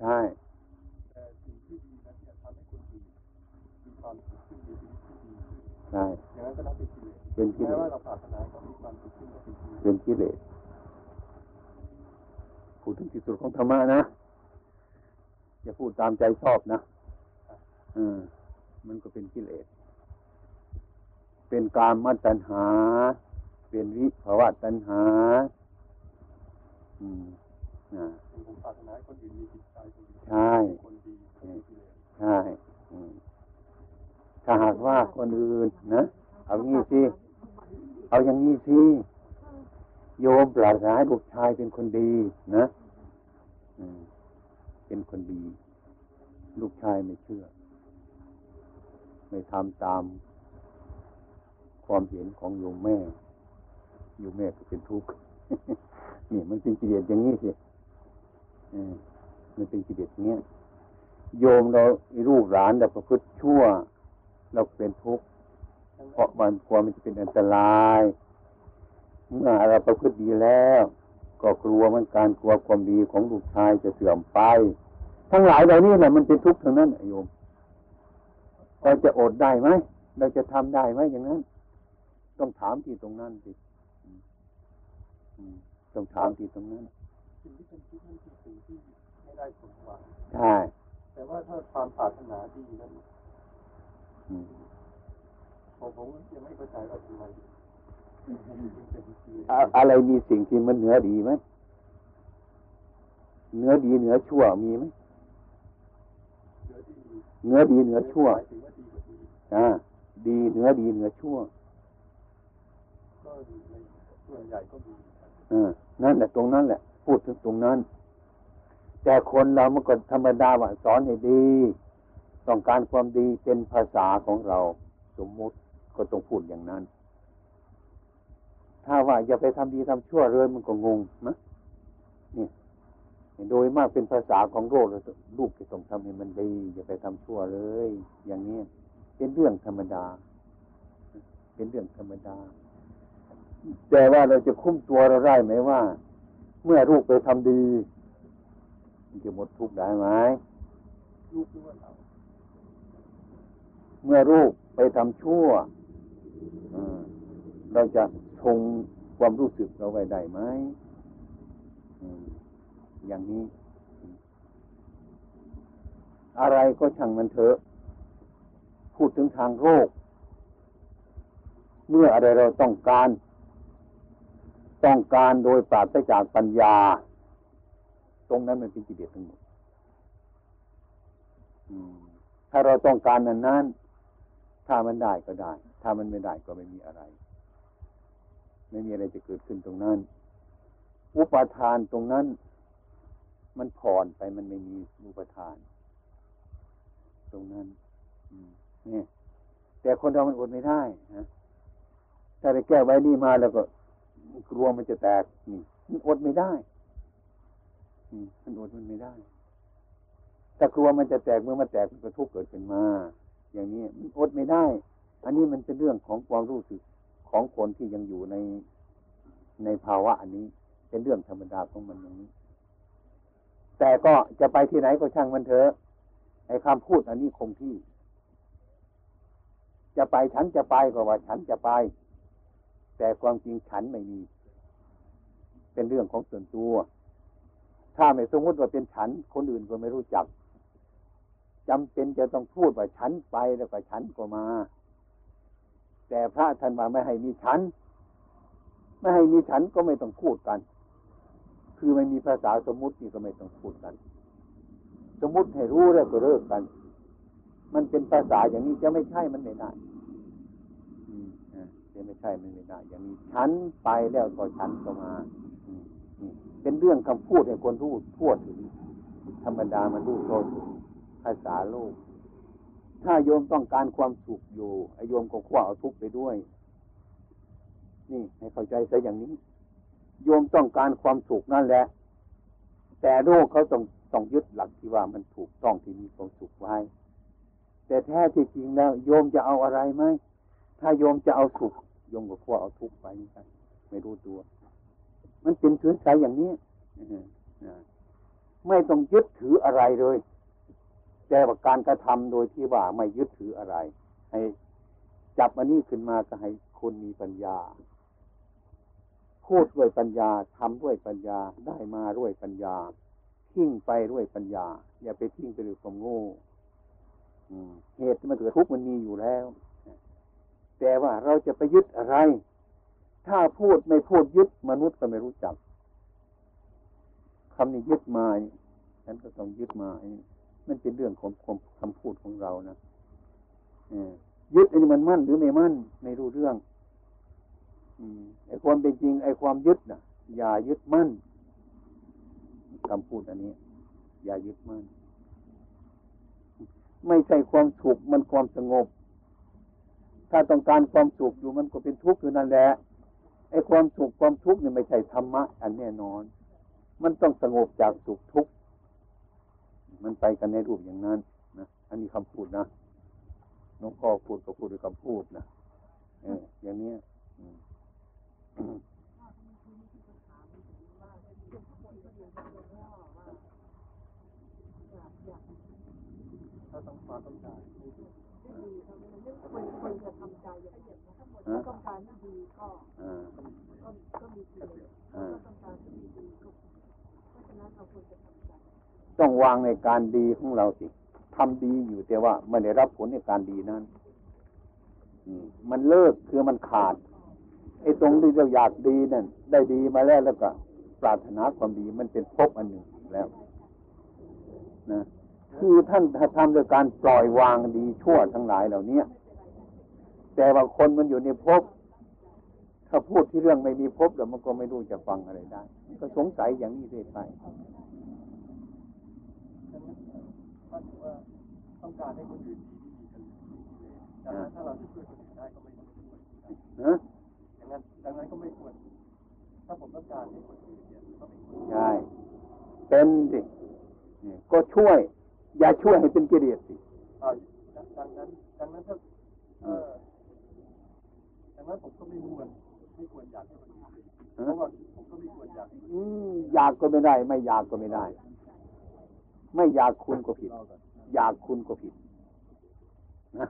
ใช่แต่สิ่งที่ดีนั้นเนี่ยทำให้คนอื่นมีความสุขขึ้นมีชีวิตที่ดีขึ้นใช่อย่างนั้นก็นับเป็นกิเลสเป็นกิเลแม้สว่าเราปรารถนาให้เขามีความสุขขึ้นก็เป็นกิเลสเป็นกิเลสพูดถึงที่สุดของธรรมะนะอย่าพูดตามใจชอบนะเออมันก็เป็นกิเลสเป็นกามมัตัญหา เป็นวิภาวะตัญหา อืมอ่าเป็น ผมปรารถนาให้คนอื่นมีจิตใจคนอื่นใช่เป็นคนดีก็เป็นกิเลสใช่อืมถ้าหากว่าคนอื่นนะเอางี้สิเอาอย่างนี้สิโยมปรารถนาให้ลูกชายเป็นคนดีนะอืมเป็นคนดี ลูกชายไม่เชื่อ ไม่ทำตาม ความเห็นของโยมแม่ โยมแม่ก็เป็นทุกข์นี่มันเป็นกิเลสอย่างนี้สิอื มันเป็นกิเลสเงี้ยโยมเราลูกหลานเราประพฤติชั่ว เราเป็นทุกข์เพราะมันกลัวมันจะเป็นอันตรายเมื่อเราประพฤติดีแล้ว ก็กลัวมันการกลัวความดีของลูกชายจะเสื่อมไป ทั้งหลายเหล่านี้แหละมันเป็นทุกข์ทั้งนั้นโยมเราจะอดได้ไหมเราจะทำได้ไหมอย่างนั้น ต้องถามที่ตรงนั้นสิต้องถามที่ตรงนั้น สิ่งที่เป็นทุกข์นั่นคือสิ่งที่ไม่ได้สมหวังใช่แต่ว่าถ้าความปรารถนาดีนั้นอืมผมผมยังไม่เข้าใจว่าทำไมจึงเป็นกิเลสอะอะไรมีสิ่งที่มันเหนือดีไหมเหนือดีเหนือชั่วมีไหมเหนือดีเหนือดีเหนือชั่วหมายถึงว่าดีกว่าดีอ่าดีเหนือดีเหนือชั่วก็ดีในส่วนใหญ่ก็ดีเออนั่นแหละตรงนั้นแหละ พูดถึงตรงนั้น แต่คนเรามันก็ธรรมดาว่าสอนให้ดี ต้องการความดีเป็นภาษาของเรา สมมุติก็ต้องพูดอย่างนั้น ถ้าว่าอย่าไปทำดีทำชั่วเลยมันก็งงนะนี่โดยมากเป็นภาษาของโลกลยลูกจะต้องทำให้มันดี อย่าไปทำชั่วเลย อย่างนี้เป็นเรื่องธรรมดา เป็นเรื่องธรรมดา แต่ว่าเราจะคุ้มตัวเราได้ไหมว่า เมื่อลูกไปทำดี มันจะหมดทุกข์ได้ไหมลูกหรือว่าเราเมื่อลูกไปทำชั่วเออเราจะคงความรู้สึกเราไว้ได้ไหมอืมอย่างนี้ อะไรก็ช่างมันเถอะ พูดถึงทางโลกเมื่ออะไรเราต้องการ ต้องการโดยปราศจากปัญญา ตรงนั้นมันเป็นกิเลสทั้งหมดถ้าเราต้องการนั้นนั้นถ้ามันได้ก็ได้ ถ้ามันไม่ได้ก็ไม่มีอะไร ไม่มีอะไรจะเกิดขึ้นตรงนั้น อุปทานตรงนั้น มันผ่อนไปมันไม่มีอุปทาน ตรงนั้นเนี่ยแต่คนเรามันอดไม่ได้นะถ้าได้แก้ไว้นี่มาแล้วก็ กลัวมันจะแตกนี่มันอดไม่ได้มันอดมันไม่ได้ ถ้ากลัวมันจะแตกเมื่อมันแตกมันก็ทุกเกิดขึ้นมา อย่างนี้มันอดไม่ได้ อันนี้มันเป็นเรื่องของความรู้สึกของคนที่ยังอยู่ในในภาวะ อันนี้ เป็นเรื่องธรรมดาของมันอย่างนี้ แต่ก็จะไปที่ไหนก็ช่างมันเถอะไอ้คำพูดอันนี้คงที่ จะไปฉันจะไปก็ว่าฉันจะไป แต่ความจริงฉันไม่มี เป็นเรื่องของส่วนตัว ถ้าไม่สมมติว่าเป็นฉัน คนอื่นก็ไม่รู้จักจำเป็นจะต้องพูดว่าฉันไปแล้วก็ฉันก็มา แต่พระท่านว่าไม่ให้มีฉัน ไม่ให้มีฉันก็ไม่ต้องพูดกัน คือไม่มีภาษาสมมุตินี่ก็ไม่ต้องพูดกัน สมมุติให้รู้แล้วก็เลิกกัน มันเป็นภาษาอย่างนี้จะไม่ใช่มันไม่ได้อืม ไม่ใช่มันไม่ได้ อย่างนี้ฉันไปแล้วก็ฉันก็มาอืมอืมเป็นเรื่องคำพูดให้คนรู้ทั่วถึง ธรรมดามันรู้ทั่วถึงภาษาโลก ถ้าโยมต้องการความสุขอยู่ไอโยมก็คว้าเอาทุกข์ไปด้วย นี่ให้เข้าใจซะอย่างนี้ โยมต้องการความสุขนั่นแหละ แต่โลกเขาต้องต้องยึดหลักที่ว่ามันถูกต้องที่มีความสุขไว้ แต่แท้ที่จริงแล้ว โยมจะเอาอะไรไหม ถ้าโยมจะเอาสุขโยมก็คว้าเอาทุกข์ไปเหมือนกันไม่รู้ตัว มันเป็นพื้นสายอย่างนี้ไม่ต้องยึดถืออะไรเลยแต่ว่าการกระทำโดยที่ว่าไม่ยึดถืออะไร ให้จับอันนี้ขึ้นมาก็ให้คนมีปัญญา พูดด้วยปัญญาทำด้วยปัญญาได้มาด้วยปัญญาทิ้งไปด้วยปัญญา อย่าไปทิ้งไปด้วยความโง่เหตุที่มันเกิดทุกข์มันมีอยู่แล้ว แต่ว่าเราจะไปยึดอะไร ถ้าพูดไม่พูดยึดมนุษย์ก็ไม่รู้จักคำนี้ยึดมาฉันก็ต้องยึดมาอันนี้มันเป็นเรื่องของความคำพูดของเรานะยึดอันนี้มันมั่นหรือไม่มั่นไม่รู้เรื่องอไอ้ความเป็นจริง ไอ้ความยึดนะอย่ายึดมั่นคำพูดอันนี้ อย่ายึดมั่น ไม่ใช่ความสุขมันความสงบ ถ้าต้องการความสุขอยู่มันก็เป็นทุกข์อยู่นั่นแหละไอ้ความสุขความทุกข์เนี่ยไม่ใช่ธรรมะ อันแน่นอน มันต้องสงบจากสุขทุกข์มันไปกันในรูปอย่างนั้นนะอันนี้คำพูดนะน้องพ่อพูดก็พูดด้วยคำพูดนะเอออย่างเนี้ยอืมอืม ถ้าต้องความต้องการ คนคนจะทำใจอย่างนี้นะถ้า ต้องการที่ดีก็อ่าก็มีกิเลสอ่าถ้าต้องการที่ดีก็เพราะฉะนั้นเราควรจะทำใจต้องวางในการดีของเราสิทำดีอยู่แต่ว่าไม่ได้รับผลในการดีนั้นมมันเลิกคือมันขาดไอ้ตรงที่เราอยากดีนั่นได้ดีมาแล้วแล้วก็ปรารถนาความดีมันเป็นภพอันหนึ่งแล้วนะคือท่านทำโดยการปล่อยวางดีชั่วทั้งหลายเหล่านี้ แต่ว่าคนมันอยู่ในภพถ้าพูดที่เรื่องไม่มีภพแล้วมันก็ไม่รู้จะฟังอะไรได้ ก็สงสัยอย่างนี้เรื่อยไปถ้าถือว่าต้องการให้คนอื่นดีที่ดีกันดังนั้นถ้าเราจะช่วยคนอื่นได้ก็ไม่ควรช่วยนะอย่างนั้นดังนั้นก็ไม่ควรถ้าผมต้องการให้คนอื่นเนี่ยก็ไม่ควรใช่เป็นสิเนี่ยก็ช่วย อย่าช่วยให้เป็นกิเลสสิอ่าดังนั้น ดังนั้นถ้าเออดัง นั้นผมก็ไม่ควรไม่ควรอยากให้คนอื่นดีเพราะว่าผมก็ไม่ควรอยากให้คนอืมอยากก็ไม่ได้ ไม่อยากก็ไม่ได้ ไม่อยากคุณก็ผิดเราแบบอยากคุณก็ผิดนะ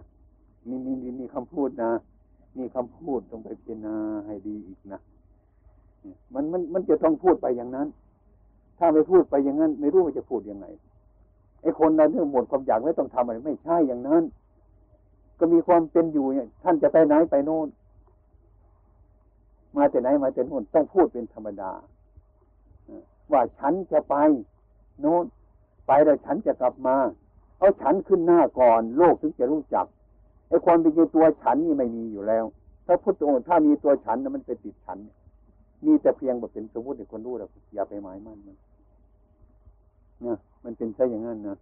มีมีมีมีคำพูดนะมีคำพูดต้องไปพิจารณาให้ดีอีกนะเนี่ยมันมันมันจะต้องพูดไปอย่างนั้น ถ้าไม่พูดไปอย่างนั้น ไม่รู้ว่าจะพูดยังไงไอ้คนนั้นเรื่องหมดความอยากไม่ต้องทำอะไร ไม่ใช่อย่างนั้น ก็มีความเป็นอยู่เนี่ยท่านจะไปไหนไปโน่น มาแต่ไหนมาแต่โน่นต้องพูดเป็นธรรมดาว่าฉันจะไปโน่นไปแล้วฉันจะกลับมา เอาฉันขึ้นหน้าก่อน โลกถึงจะรู้จักไอ้ความเป็นจริงตัวฉันนี่ไม่มีอยู่แล้ว ถ้าพุทธองค์ถ้ามีตัวฉันนะมันเป็นติดฉัน มีแต่เพียงแบบเป็นสมมติให้คนรู้แล้วอย่าไปหมายมั่นมันนะมันเป็นใช่อย่างนั้นนะ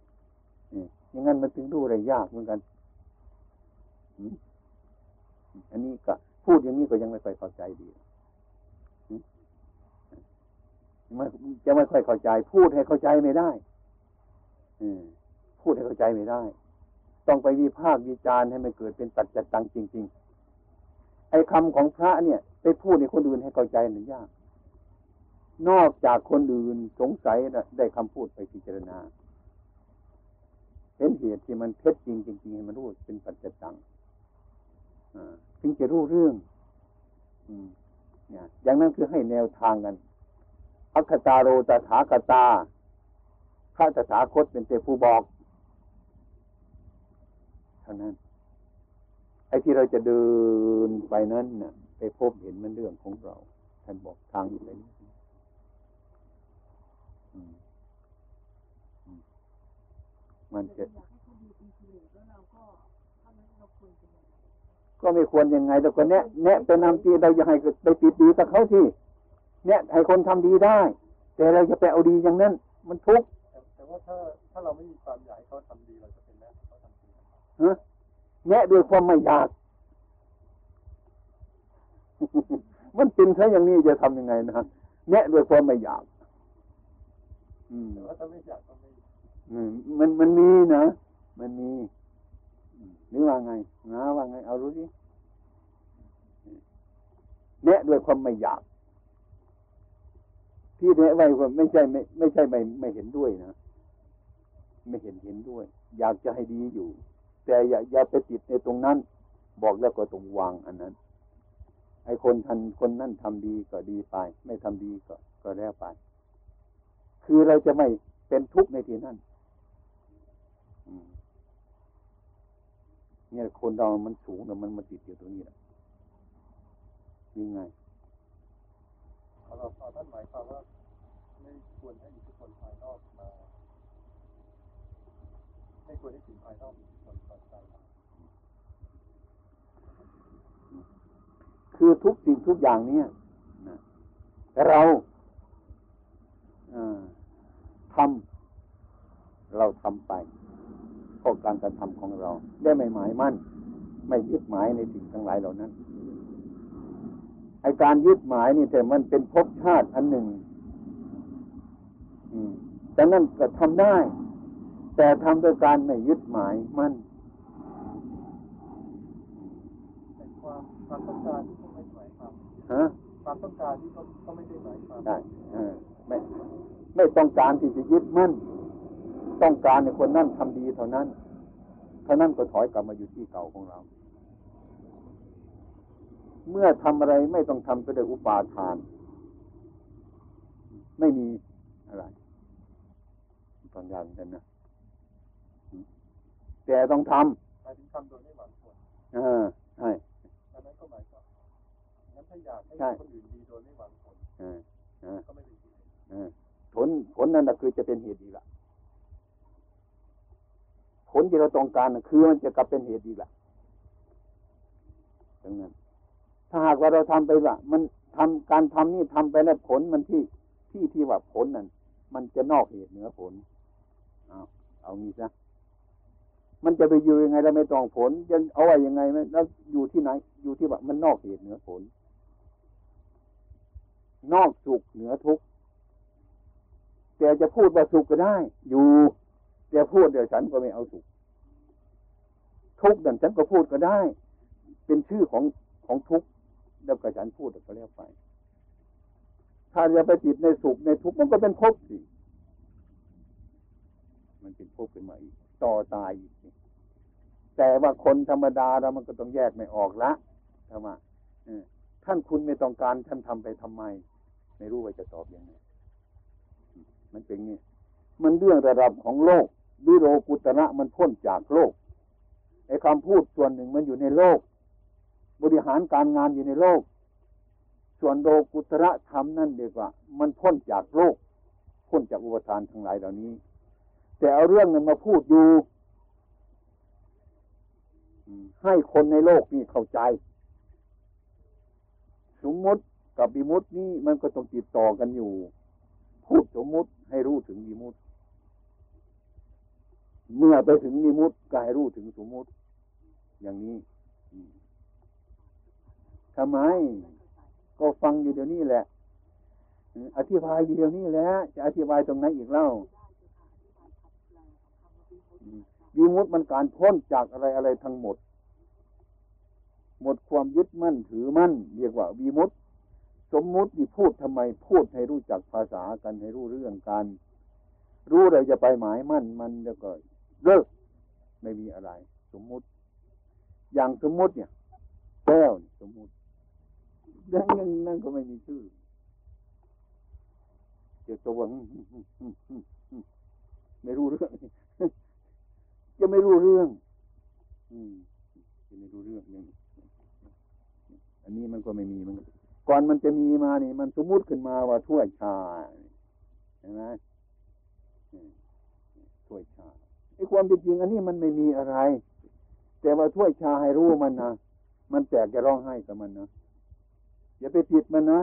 อย่างนั้นมันถึงรู้อะไรยากเหมือนกันอันนี้ก็พูดอย่างนี้ก็ยังไม่ค่อยเข้าใจดีอืมมัน จะไม่ค่อยเข้าใจ พูดให้เข้าใจไม่ได้อพูดให้เข้าใจไม่ได้ ต้องไปวิพากษ์วิจารณ์ให้มันเกิดเป็นปัจจตังจริง ๆ ไอ้คำของพระเนี่ย ไปพูดให้คนอื่นให้เข้าใจหนึ่งยาก นอกจากคนอื่นสงสัยนะได้คำพูดไปพิจารณาเห็นเหตุที่มันเท็จจริงจริงๆให้มันรู้เป็นปัจจตังอ่าถึงจะรู้เรื่องอืมเนี่ยอย่างนั้นคือให้แนวทางกัน อัคตาโรตถาคตาพระตถาคตเป็นแต่ผู้บอกเท่านั้น ไอ้ที่เราจะเดินไปนั้นน่ะ ไปพบเห็นมันเรื่องของเรา ท่านบอกทางอยู่ในนี้มันจะก็ไม่ควรยังไงแต่คนแนะแนะไปนำตีเราอย่าให้ไปติดดีกับเขาที่ แนะให้คนทำดีได้ แต่เราจะไปเอาดีอย่างนั้น มันทุกข์แต่แต่ว่าถ้าถ้าเราไม่มีความอยากให้เขาทำดีเราจะเป็นแม่ให้เขาทำดีฮะแนะด้วยความไม่อยาก มันเป็นซะอย่างนี้จะทำยังไงนะแนะด้วยความไม่อยากอืมแต่ว่าถ้าไม่อยากก็ไม่อืมมันมันมีนะมันมีอืมหรือว่าไงนะว่าไง เอารู้ดิแนะด้วยความไม่อยาก ที่ที่แนไว้ว่าไม่ใช่ไม่ไม่ใช่ไม่ไม่เห็นด้วยนะไม่เห็นเห็นด้วย อยากจะให้ดีอยู่ แต่อย่าอย่าไปติดในตรงนั้น บอกแล้วก็ตรงวางอันนั้น ไอ้คนทันคนนั่นทำดีก็ดีไป ไม่ทำดีก็ก็แล้วไป คือเราจะไม่เป็นทุกข์ในที่นั้นเนี่ยคนเรามันสูงแต่มันมาติดอยู่ตรงนี้แหละยังไงเราท่านหมายความว่า ควรให้อิทธิพลภายนอกมาไม่ควรให้สิ่งภายนอกมีอิทธิพลต่อใจคือทุกสิ่งทุกอย่างเนี่ยเราทำเราทำไปก็การกระทำของเรา ได้ไม่หมายมั่น ไม่ยึดหมายในสิ่งทั้งหลายเหล่านั้นไอการยึดหมายนี่แต่มันเป็นภพชาติอันหนึ่ง แต่นั่นก็ทำได้ แต่ทำโดยการไม่ยึดหมายมั่นแต่ความความต้องการที่ก็ไม่หมายความฮะความต้องการที่ก็ก็ไม่ได้หมายความได้เออไม่ไม่ต้องการที่จะยึดมั่น ต้องการในคนนั่นทำดีเท่านั้นเท่านั้นก็ถอยกลับมาอยู่ที่เก่าของเรา เมื่อทำอะไรไม่ต้องทำไปด้วยอุปาทาน ไม่มีอะไร ตอนยานกันนะแต่ต้องทหมายถึงทำโดยไม่หวังผลำเออใช่ดังนั้นก็หมายความงั้นถ้าอยากให้ใช่คนอื่นดีโดยไม่หวังผลเออเออก็ไม่เป็นดีเออผลผลนั่นนะคือจะเป็นเหตุอีกละผลที่เราต้องการน่ะคือมันจะกลับเป็นเหตุอีกละดังนั้น ถ้าหากว่าเราทำไปว่ามันทำการทำนี่ทำไปแล้วผลมันที่ที่ที่ว่าผลนั่นมันจะนอกเหตุเหนือผล เอาเอางี้ซะมันจะไปอยู่ยังไงเราไม่ต้องผลจะเอาไว้ยังไงไหมแล้วอยู่ที่ไหน อยู่ที่ว่ามันนอกเหตุเหนือผล นอกสุขเหนือทุกข์แต่จะพูดว่าสุขก็ได้ อยู่แต่พูดเดี๋ยวฉันก็ไม่เอาสุขทุกข์ดันฉันก็พูดก็ได้ เป็นชื่อของของทุกข์แล้วก็ฉันพูดก็แล้วไปถ้าจะไปติดในสุขในทุกข์มันก็เป็นภพสิ มันเป็นภพขึ้นมาอีก ต่อตายอีก แต่ว่าคนธรรมดาเรามันก็ต้องแยกไม่ออกละทำไมเออท่านคุณไม่ต้องการท่านทำไปทำไม ไม่รู้ว่าจะตอบยังไงมันเป็นงนี้มันเรื่องระดับของโลกวิโรกุตระมันพ้นจากโลกไอ้คำพูดส่วนหนึ่งมันอยู่ในโลก บริหารการงานอยู่ในโลก ส่วนโลกุตระธรรมนั่นเดียกว่า มันพ้นจากโลก พ้นจากอุปทานทั้งหลายเหล่านี้ แต่เอาเรื่องนั้นมาพูดอยู่ให้คนในโลกนี่เข้าใจ สมมติกับวิมุตินี่มันก็ต้องติดต่อกันอยู่ พูดสมมติให้รู้ถึงวิมุติ เมื่อไปถึงวิมุติก็ให้รู้ถึงสมมติ อย่างนี้ทำไม ก็ฟังอยู่เดี๋ยวนี้แหละอืมอธิบายอยู่เดี๋ยวนี้แหละจะอธิบายตรงไหนอีกเล่าอืม วิมุตมันการพ้นจากอะไรอะไรทั้งหมด หมดความยึดมั่นถือมั่น เรียกว่าวิมุตสมมุตินี่พูดทำไมพูดให้รู้จักภาษากันให้รู้เรื่องกัน รู้เราจะไปหมายมั่นมันแล้วก็เลิกไม่มีอะไร สมมุติ อย่างสมมุติเนี่ยแก้วสมมุติเรื่องนั้นนั่นก็ไม่มีชื่อเดี๋ยวตัวงไม่รู้เรื่อง จะไม่รู้เรื่อง อืมจะไม่รู้เรื่องนี่อันนี้มันก็ไม่มีมันก่อนมันจะมีมานี่ มันสมมุติขึ้นมาว่าถ้วยชาเห็นไหมถ้วยชาไอ้ความเป็นจริง อันนี้มันไม่มีอะไร แต่ว่าถ้วยชาให้รู้มันนะมันแตกจะร้องไห้กับมันนะอย่าไปติดมันนะ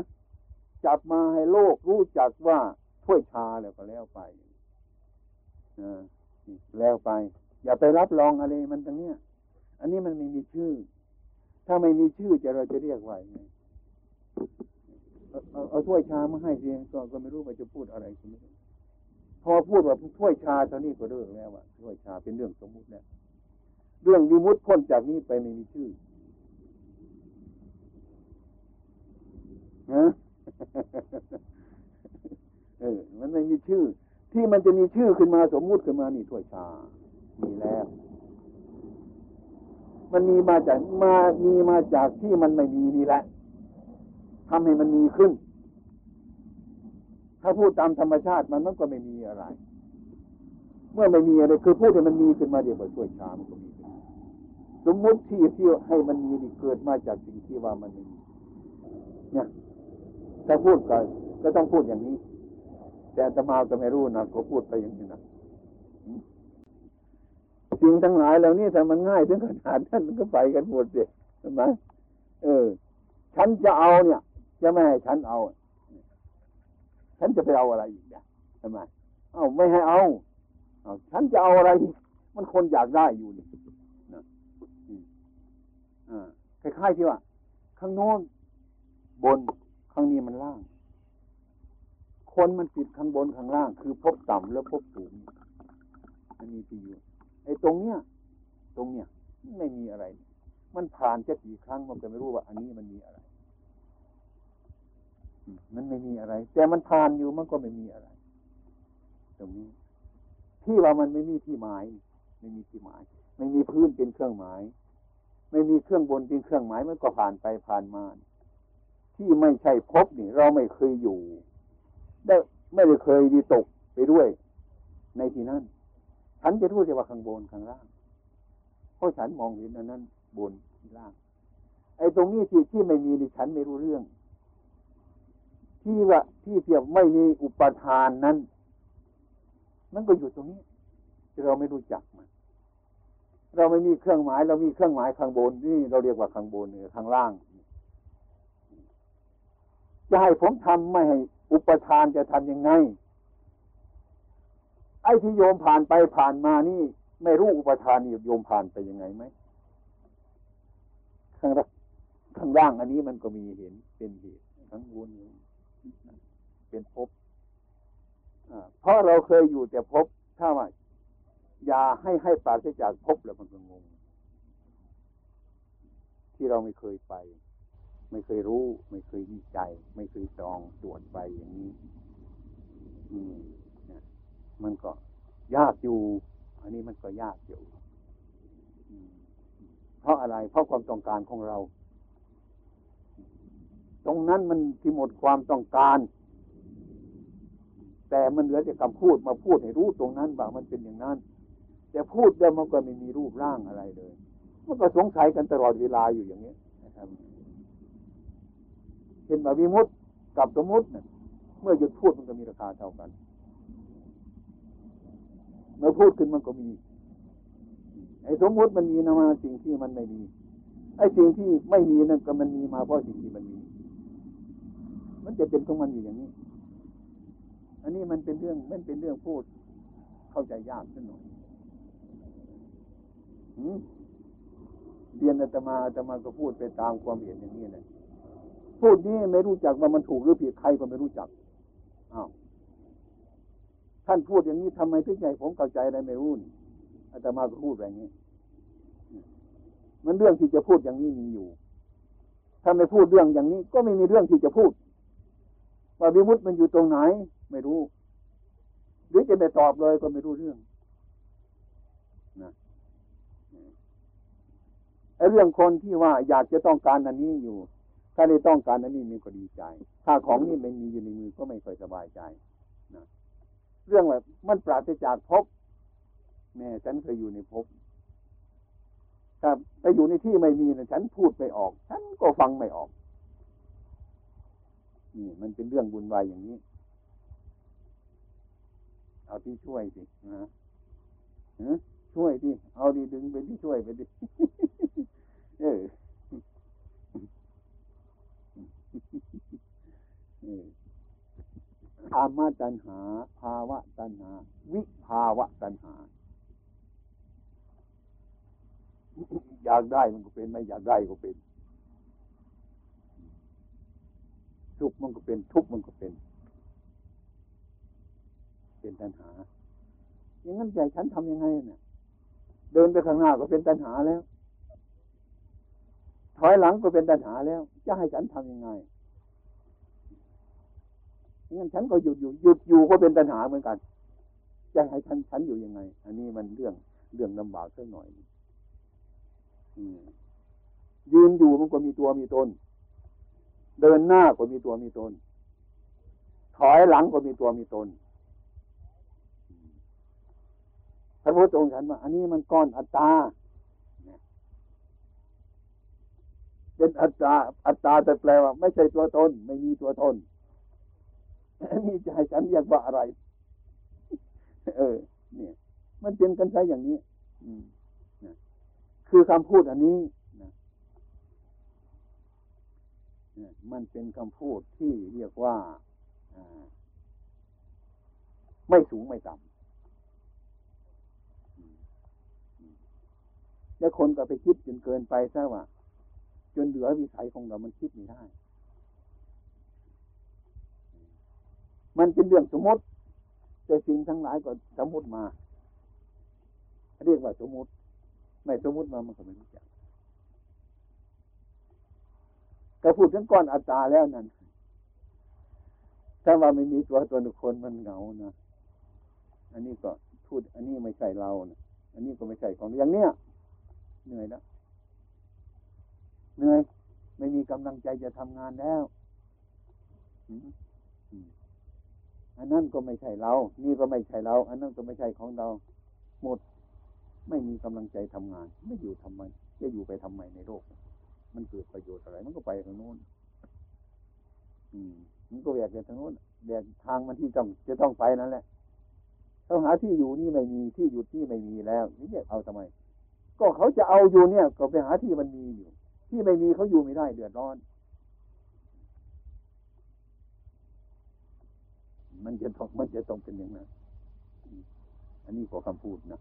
จับมาให้โลกรู้จักว่าถ้วยชาแล้วก็แล้วไปอ่าแล้วไป อย่าไปรับรองอะไรมันตรงเนี้ย อันนี้มันไม่มีชื่อ ถ้าไม่มีชื่อจะเราจะเรียกว่าไงเอาเอาถ้วยชามาให้เพียงก็ก็ไม่รู้ว่าจะพูดอะไรก็ไม่รู้พอพูดว่าถ้วยชาเท่านี้ก็เลิกแล้วว่าถ้วยชาเป็นเรื่องสมมุติแล้วเรื่องวิมุตพ้นจากนี้ไปไม่มีชื่อนะมันจะมีชื่อขึ้นมาสมมุติขึ้นมานี่ถ้วยชา มีแล้ว มันมีมาจากมามีมาจากที่มันไม่มีนี่แหละทำให้มันมีขึ้น ถ้าพูดตามธรรมชาติมันมันก็ไม่มีอะไร เมื่อไม่มีอะไรคือพูดให้มันมีขึ้นมาเดี๋ยวไปช่วยชามันก็มีขึ้นสมมติที่ที่ให้มันมีนี่เกิดมาจากสิ่งที่ว่ามันมีเนี่ยถ้าพูดก็ก็ต้องพูดอย่างนี้ แต่อาตมาก็ไม่รู้นะก็พูดไปอย่างนี้นะ สิ่งทั้งหลายเหล่านี้ถ้ามันง่ายถึงขนาดนั้นก็ไปกันหมดสิใช่ไหมเออ ฉันจะเอาเนี่ย จะไม่ให้ฉันเอา ฉันจะไปเอาอะไรอีกเนี่ยทำไมเอาไม่ให้เอาเอาฉันจะเอาอะไร มันคนอยากได้อยู่นี่นะอ่าคล้ายๆที่ว่า ข้างโน้นบนข้างนี้มันล่าง คนมันติดข้างบนข้างล่าง คือพบต่ำแล้วพบสูงมันมีที่อยู่ ไอ้ตรงเนี้ย ตรงเนี้ยไม่มีอะไร มันผ่านจะกี่ครั้งมันก็ไม่รู้ว่า อันนี้มันมีอะไร มันไม่มีอะไร แต่มันผ่านอยู่มันก็ไม่มีอะไร ตรงนี้ ที่ว่ามันไม่มีที่หมาย ไม่มีที่หมาย ไม่มีพื้นเป็นเครื่องหมาย ไม่มีเครื่องบนเป็นเครื่องหมายมันก็ผ่านไปผ่านมาที่ไม่ใช่พบนี่ เราไม่เคยอยู่ ได้ไม่ได้เคยดีตกไปด้วย ในที่นั้น ฉันจะรู้แต่ว่าข้างบนข้างล่าง เพราะฉันมองเห็นอันนั้น บนล่าง ไอ้ตรงนี้ที่ที่ไม่มีนี่ฉันไม่รู้เรื่อง ที่ว่าที่เทียบไม่มีอุปทานนั้น มันก็อยู่ตรงนี้ที่เราไม่รู้จักมัน เราไม่มีเครื่องหมาย เรามีเครื่องหมายข้างบนนี่เราเรียกว่าข้างบนเนี่ยข้างล่าง จะให้ผมทำไม่ให้อุปทานจะทำยังไง ไอ้ที่โยมผ่านไปผ่านมานี่ ไม่รู้อุปทานนี่โยมผ่านไปยังไงไหมข้างข้างล่างอันนี้มันก็มีเห็นเป็นเหตุข้งบนเป็นภพเพราะเราเคยอยู่แต่ภพถ้าว่าอย่าให้ให้ปราศจากภพแล้วมันก็งง ที่เราไม่เคยไป ไม่เคยรู้ ไม่เคยวิจัย ไม่เคยจองตรวจไปอย่างนี้ อืม มันก็ยากอยู่ อันนี้มันก็ยากอยู่เพราะอะไร เพราะความต้องการของเรา ตรงนั้นมันที่หมดความต้องการ แต่มันเหลือแต่คำพูดมาพูดให้รู้ตรงนั้นบ่ามันเป็นอย่างนั้น แต่พูดแล้วมันก็ไม่มีรูปร่างอะไรเลย มันก็สงสัยกันตลอดเวลาอยู่อย่างนี้นะครับเห็นว่าวิมุตกับสมมุติเนี่ยเมื่อหยุดพูดมันก็มีราคาเท่ากัน มื่อพูดขึ้นมันก็มี ไอ้สมมติมันมีนะมาสิ่งที่มันไม่มี ไอ้สิ่งที่ไม่มีนั่นก็มันมีมาเพราะสิ่งที่มันมี มันจะเป็นของมันอยู่อย่างนี้ อันนี้มันเป็นเรื่องมันเป็นเรื่องพูด เข้าใจยากขึ้นหน่อยเรียนอาตมาอาตมาก็พูดไปตามความเห็นอย่างนี้เลยพูดนี้ไม่รู้จักว่ามันถูกหรือผิดใครก็ไม่รู้จักอ้าว ท่านพูดอย่างนี้ทำไมถึงไงผมเข้าใจอะไรไม่รู้อาตมาก็พูดแบบนี้ มันเรื่องที่จะพูดอย่างนี้มีอยู่ ถ้าไม่พูดเรื่องอย่างนี้ ก็ไม่มีเรื่องที่จะพูด ว่าวิมุตมันอยู่ตรงไหน ไม่รู้ หรือจะไม่ตอบเลยก็ไม่รู้เรื่องนะไอ้เรื่องคนที่ว่าอยากจะต้องการอันนี้อยู่ ถ้าได้ต้องการอันนี้มันก็ดีใจ ถ้าของนี้ไม่มีอยู่ในมือก็ไม่ค่อยสบายใจนะ เรื่องแบบมันปราศจากภพแม่ฉันเคยอยู่ในภพถ้าไปอยู่ในที่ไม่มีนะฉันพูดไม่ออก ฉันก็ฟังไม่ออก นี่ มันเป็นเรื่องบุญวายอย่างนี้ เอาที่ช่วยสินะช่วยดิเอาดีดึงไปที่ช่วยไปดิเออ ธรรมตัณหา ภาวะตัณหา วิภาวะตัณหา อยากได้มันก็เป็นไม่อยากได้ก็เป็นสุขมันก็เป็นทุกข์มันก็เป็น เป็นตัณหาอย่างนั้นใจฉันทำยังไงเนี่ยเดินไปข้างหน้าก็เป็นตัณหาแล้ว ถอยหลังก็เป็นตัณหาแล้ว จะให้ฉันทํำยังไง งั้นฉันก็หยุดอยู่หยุดอยู่ก็เป็นตัณหาเหมือนกันจะให้ฉันฉันอยู่ยังไง อันนี้มันเรื่องเรื่องลำบากสักหน่อยอืยืนอยู่มันก็มีตัวมีตน เดินหน้าก็มีตัวมีตน ถอยหลังก็มีตัวมีตนพระพุทธองค์ฉันว่าอันนี้มันก้อนอัตตาเป็นอัตตาอัตตาแต่แปลว่า ไม่ใช่ตัวตน ไม่มีตัวตน นนี้จะให้ฉันเรียกว่าอะไร เออ เนี่ย มันเป็นกันใช้อย่างนี้อืมคือคำพูดอันนี้นี่มันเป็นคำพูดที่เรียกว่าไม่สูงไม่ต่ำแล้วคนก็ไปคิดจนเกินไปซะว่าจนเหลือวิสัยของเรามันคิดไม่ได้ มันเป็นเรื่องสมมติ แต่สิ่งทั้งหลายก็สมมติมา เรียกว่าสมมติ ไม่สมมติมามันก็ไม่รู้จักแต่พูดถึงก้อนอัตตาแล้วนั่นถ้าว่าไม่มีตัวตนคนมันเหงานะอันนี้ก็พูด อันนี้ไม่ใช่เรานะอันนี้ก็ไม่ใช่ของอย่างเนี้ยเหนื่อยแล้วเหนื่อยไม่มีกำลังใจจะทำงานแล้ว อันนั้นก็ไม่ใช่เรา นี่ก็ไม่ใช่เรา อันนั้นก็ไม่ใช่ของเรา หมด ไม่มีกำลังใจทำงาน ไม่อยู่ทำไม จะอยู่ไปทำไมในโลก มันเกิดประโยชน์อะไร มันก็ไปทางโน้น อืม มันก็แยกไปทางโน้นแยกทางมันที่ต้องจะต้องไปนั่นแหละเขาหาที่อยู่นี่ไม่มี ที่หยุดนี่ไม่มีแล้วนี่เนี่ยเอาทำไม ก็เขาจะเอาอยู่เนี่ย ก็ไปหาที่มันมีอยู่ ที่ไม่มีเขาอยู่ไม่ได้เดือดร้อน มันจะต้องมันจะต้องเป็นอย่างนั้นอันนี้ก็คำพูดนะ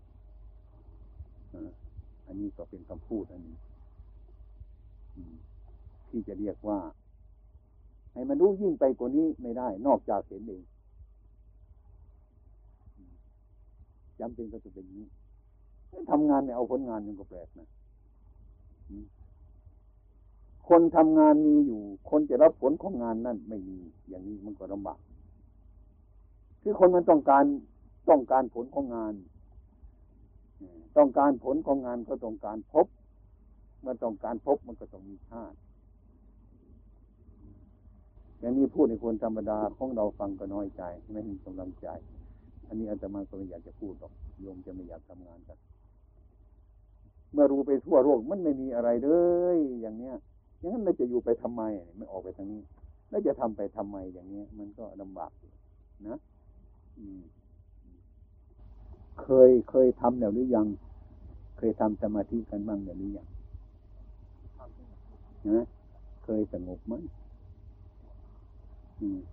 อันนี้ก็เป็นคำพูดอันนี้ที่จะเรียกว่า ให้มันรู้ยิ่งไปกว่านี้ไม่ได้ นอกจากเห็นเองจำเป็นก็จะเป็นนี้ทำงานเนี่ยเอาผลงานมันก็แปลกนะคนทำงานมีอยู่ คนจะรับผลของงานนั่นไม่มี อย่างนี้มันก็ลำบาก คือคนมันต้องการต้องการผลของงานต้องการผลของงานก็ต้องการพบเมื่อต้องการพบมันก็ต้องมีชาติอย่างนี้พูดในคนธรรมดาของเราฟังก็น้อยใจ ไม่มีกำลังใจ อันนี้อาตมาก็ไม่อยากจะพูดหรอกโยมจะไม่อยากทำงานกัน เมื่อรู้ไปทั่วโลกมันไม่มีอะไรเลยอย่างเนี้ยอย่างนั้นเราจะอยู่ไปทำไมไม่ออกไปทางนี้ แล้วจะทำไปทำไมอย่างนี้มันก็ลำบากนะ เคยเคยทำแล้วหรือยัง เคยทำสมาธิกันบ้างแล้วหรือยังนะเคยสงบไหม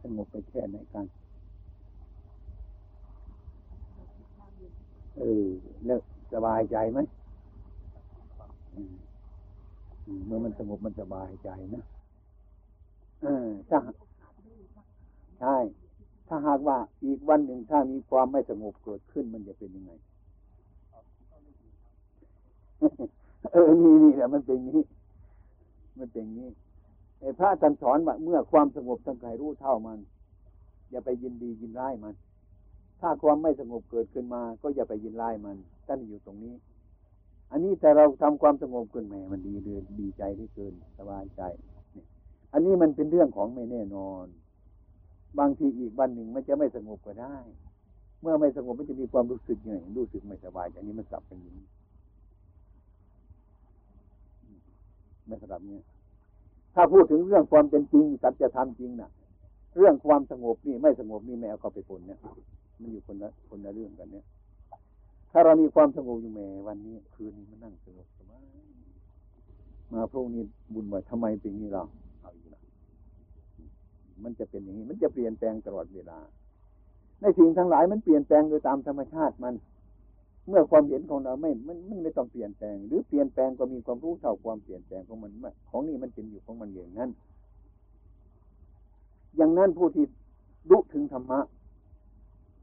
สงบไปแค่ไหนกันเออแล้วสบายใจไหมเมื่อมันสงบมันสบายใจนะออถ้าใช่ ถ้าหากว่าอีกวันหนึ่งถ้ามีความไม่สงบเกิดขึ้นมันจะเป็นยังไง เออนี่นี่แหละมันเป็นนี้ มันเป็นนี้ไอ้พระท่านสอนว่าเมื่อความสงบทั้งใครรู้เท่ามัน อย่าไปยินดียินร้ายมัน ถ้าความไม่สงบเกิดขึ้นมา ก็อย่าไปยินร้ายมันท่านอยู่ตรงนี้ อันนี้แต่เราทำความสงบขึ้นแหมมันดีเลยดีใจที่เกินสบายใจ อันนี้มันเป็นเรื่องของไม่แน่นอน บางทีอีกวันหนึ่งมันจะไม่สงบก็ได้ เมื่อไม่สงบมันจะมีความรู้สึกยังไงรู้สึกไม่สบายอย่างนี้มันกลับเป็นอย่างนี้ไม่สลับเนี่ยถ้าพูดถึงเรื่องความเป็นจริงสัจธรรมจริงนะ่ะ เรื่องความสงบนี่ไม่สงบนี่ไม่เอาเข้าไปปนเนี่ย มันอยู่คนละคนละเรื่องกันเนี่ย ถ้าเรามีความสงบอยู่แม่วันนี้ คืนนี้มันนั่งสงบสบายมาพรุ่งนี้บุญไว้ทำไมเป็นนี้เรา มันจะเป็นอย่างนี้ มันจะเปลี่ยนแปลงตลอดเวลา ในสิ่งทั้งหลายมันเปลี่ยนแปลงโดยตามธรรมชาติมัน เมื่อความเห็นของเราไม่ มันมันไม่ต้องเปลี่ยนแปลง หรือเปลี่ยนแปลงก็มีความรู้เท่าความเปลี่ยนแปลงของมันของนี่มันเป็นอยู่ของมันอย่างนั้น อย่างนั้นผู้ที่รู้ถึงธรรมะ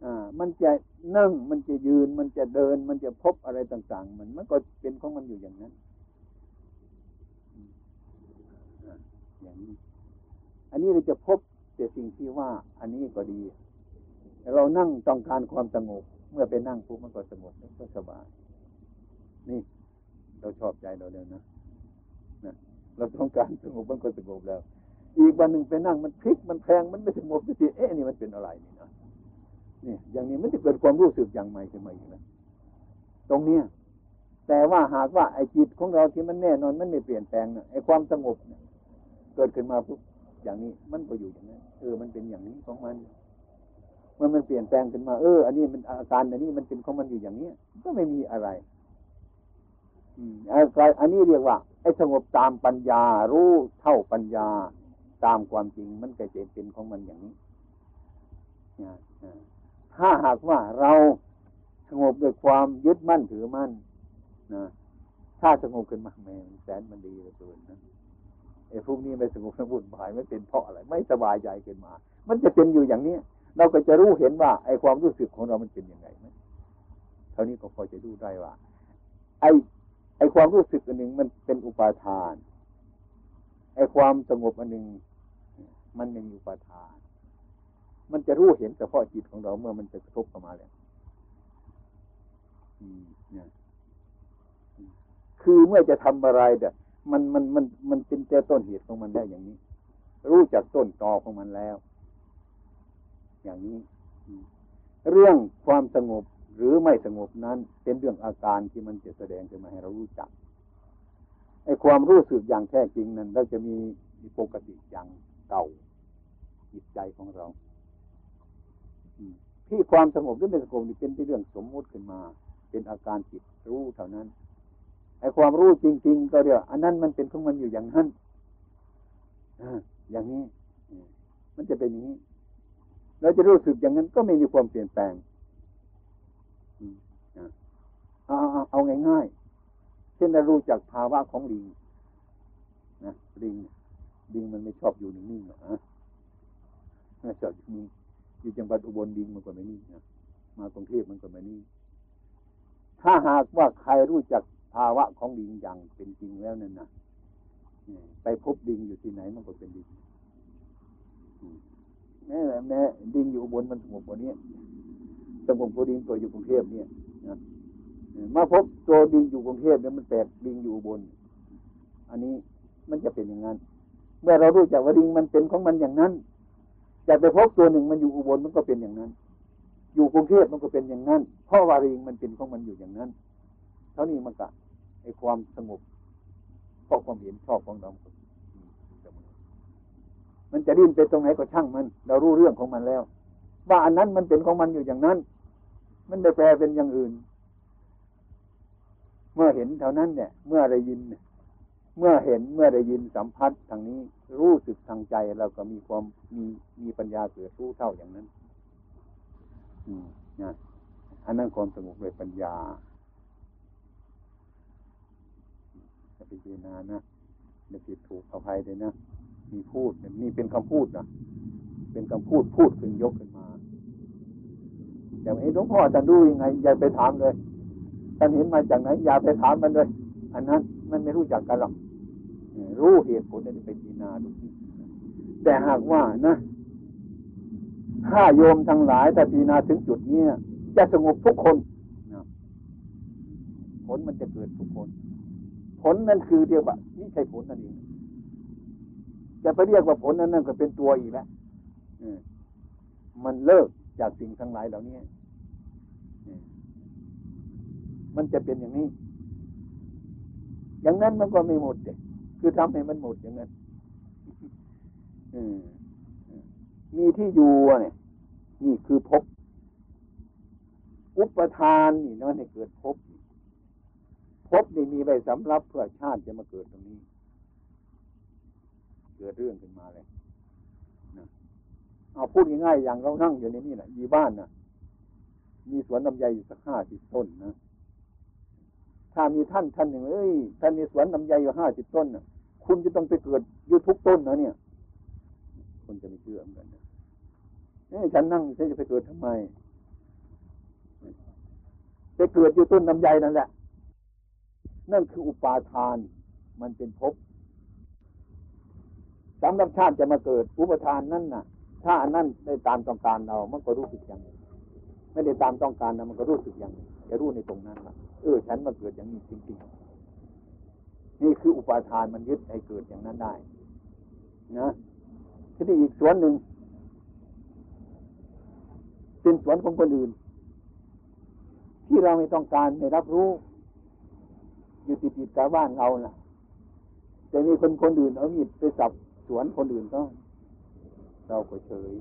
อ่า มันจะนั่งมันจะยืน มันจะเดิน มันจะพบอะไรต่าง ๆ มันมันก็เป็นของมันอยู่อย่างนั้นอย่างนี้ อันนี้เราจะพบแต่สิ่งที่ว่า อันนี้ก็ดี เรานั่งต้องการความสงบ เมื่อไปนั่งปุ๊บมันก็สงบมันก็สบาย นี่ เราชอบใจเราแล้วนะนะ เราต้องการสงบมันก็สงบแล้ว อีกวันหนึ่งไปนั่งมันพลิกมันแพงมันไม่สงบสักทีเอ๊ะนี่มันเป็นอะไรนี่นะนี่อย่างนี้มันจะเกิดความรู้สึกอย่างใหม่ขึ้นมาอีกนะตรงเนี้ยแต่ว่าหากว่าไอ้จิตของเราที่มันแน่นอนมันไม่เปลี่ยนแปลงนะไอ้ความสงบเนี่ยเกิดขึ้นมาปุ๊บ อย่างนี้ มันก็อยู่อย่างนั้น เออ มันเป็นอย่างนี้ของมัน เมื่อมันเปลี่ยนแปลงขึ้นมา เออ อันนี้มันอาการอันนี้มันเป็นของมันอยู่อย่างนี้ก็ไม่มีอะไร อืมอันนี้เรียกว่าไอ้สงบตามปัญญา รู้เท่าปัญญา ตามความจริงมันก็จะเป็นของมันอย่างนี้ถ้าหากว่าเราสงบด้วยความยึดมั่นถือมั่นนะถ้าสงบขึ้นมาแม่แสนมันดีเหลือเกินนะ พวกนี้ไม่สงบสงบุญบายไม่เป็นเพราะอะไร ไม่สบายใจขึ้นมา มันจะเป็นอยู่อย่างนี้เราก็จะรู้เห็นว่าไอ้ความรู้สึกของเรามันเป็นยังไงไหมเท่านี้ก็พอจะรู้ได้ว่า ไอ้ไอ้ความรู้สึกอันหนึ่งมันเป็นอุปาทาน ไอ้ความสงบอันหนึ่งมันไม่มีอุปาทาน มันจะรู้เห็นเฉพาะจิตของเราเมื่อมันจะกระทบเข้ามาแล้วเนี่ยคือเมื่อจะทำอะไรเด้ มันมันมันมันเป็นเจ้าต้นเหตุของมันได้อย่างนี้ รู้จักต้นตอของมันแล้ว อย่างนี้ เรื่องความสงบหรือไม่สงบนั้น เป็นเรื่องอาการที่มันจะแสดงขึ้นมาให้เรารู้จักไอ้ความรู้สึกอย่างแท้จริงนั้นเราจะมีปกติอย่างเก่าจิตใจของเราที่ความสงบหรือไม่สงบนี่เป็นเรื่องสมมุติขึ้นมา เป็นอาการจิตรู้เท่านั้น ไอ้ความรู้จริง ๆ ก็เดียวอันนั้นมันเป็นของมันอยู่อย่างนั้นอย่างนี้ มันจะเป็นอย่างนี้เราจะรู้สึกอย่างนั้นก็ไม่มีความเปลี่ยนแปลงเอาเอาเอาง่ายๆเช่นเรารู้จักภาวะของลิงนะลิงลิงมันไม่ชอบอยู่นิ่งๆหรอกนะไม่ชอบอยู่นิ่งอยู่จังหวัดอุบลลิงมันก็ไม่นิ่งนะมากรุงเทพมันก็ไม่นิ่งถ้าหากว่าใครรู้จัก ภาวะของลิงอย่างเป็นจริงแล้วนั่นนะไปพบดิงอยู่ที่ไหนมันก็เป็นดิงแม่แม่ดิงอยู่บนมันสงบกว่านี้สงบกว่าดิงตัวอยู่กรุงเทพเนี่ยนะมาพบตัวดิงอยู่กรุงเทพเนี่ยมันแปลกดิงอยู่บน อันนี้มันจะเป็นอย่างนั้น เมื่อเรารู้จักว่าดิงมันเป็นของมันอย่างนั้นจะไปพบตัวหนึ่งมันอยู่อุบลมันก็เป็นอย่างนั้น อยู่กรุงเทพมันก็เป็นอย่างนั้น เพราะว่าดิงมันเป็นของมันอยู่อย่างนั้น เท่านี้มันก็ ไอความสงบเพราะความเห็นชอบของเรามันจะดิ้นไปตรงไหนก็ช่างมัน เรารู้เรื่องของมันแล้ว ว่าอันนั้นมันเป็นของมันอยู่อย่างนั้น มันไม่แปลเป็นอย่างอื่น เมื่อเห็นเท่านั้นเนี่ย เมื่อได้ยิน เมื่อเห็นเมื่อได้ยินสัมผัสทางนี้ รู้สึกทางใจเราก็มีความมีมีปัญญาเกิดรู้เท่าอย่างนั้น อืมนะอันนั้นความสงบด้วยปัญญา จะไปพิจารณานะไม่ผิดถูกอภัยเลยนะ มีพูดนี่เป็นคำพูดนะเป็นคำพูดพูดขึ้นยกขึ้นมาแต่ไอ้หลวงพ่อจะดูยังไง อย่าไปถามเลยท่านเห็นมาจากไหนอย่าไปถามมันเลย อันนั้นมันไม่รู้จักกันหรอกรู้เหตุผลนี่ไปพิจารณาดูแต่หากว่านะถ้าโยมทั้งหลายแต่พิจารณาถึงจุดนี้จะสงบทุกคนผลมันจะเกิดทุกคน ผลนั่นคือเดียวว่านี่ใช่ผลนั่นเองจะไปเรียกว่าผลนั้นนั่นก็เป็นตัวอีกแล้วมันเลิกจากสิ่งทั้งหลายเหล่านี้มันจะเป็นอย่างนี้ อย่างนั้นมันก็ไม่หมดเลยคือทำให้มันหมดอย่างนั้นมีที่อยู่เนี่ยนี่คือภพอุปทานนี่นั่นให้เกิดภพภ พนี่มีไว้สำหรับเพื่อชาติจะมาเกิดตรงนี้ เกิดเรื่องขึ้นมาเลยนะเอาพูดง่ายๆอย่างเรานั่งอยู่ในนี่แหละยีบ้านนะมีสวนลำไยอยู่สักห้าสิบต้นนะถ้ามีท่านท่านหนึ่งเอ้ยท่านมีสวนลำไยอยู่ห้าสิบต้นนะคุณจะต้องไปเกิดอยู่ทุกต้นนะเนี่ยคนจะไม่เชื่อเหมือนกันเอ้ฉันนั่งฉันจะไปเกิดทำไม ไปเกิดอยู่ต้นลำไยนั่นแหละ นั่นคืออุปาทาน มันเป็นภพสำหรับชาติจะมาเกิด อุปทานนั่นน่ะ ถ้าอันนั้นได้ตามต้องการเรา มันก็รู้สึกอย่างไม่ได้ตามต้องการนะมันก็รู้สึกอย่างนี้จะรู้ในตรงนั้นว่าเออ ฉันมาเกิดอย่างนี้จริงๆ นี่คืออุปาทานมันยึดให้เกิดอย่างนั้นได้ นะทีนี้อีกส่วนหนึ่งเป็นสวนของคนอื่น ที่เราไม่ต้องการไม่รับรู้ อยู่ติดติดกับบ้านเราน่ะ แต่มีคนคนอื่นเอามีดไปสับสวนคนอื่นก็เราก็เฉย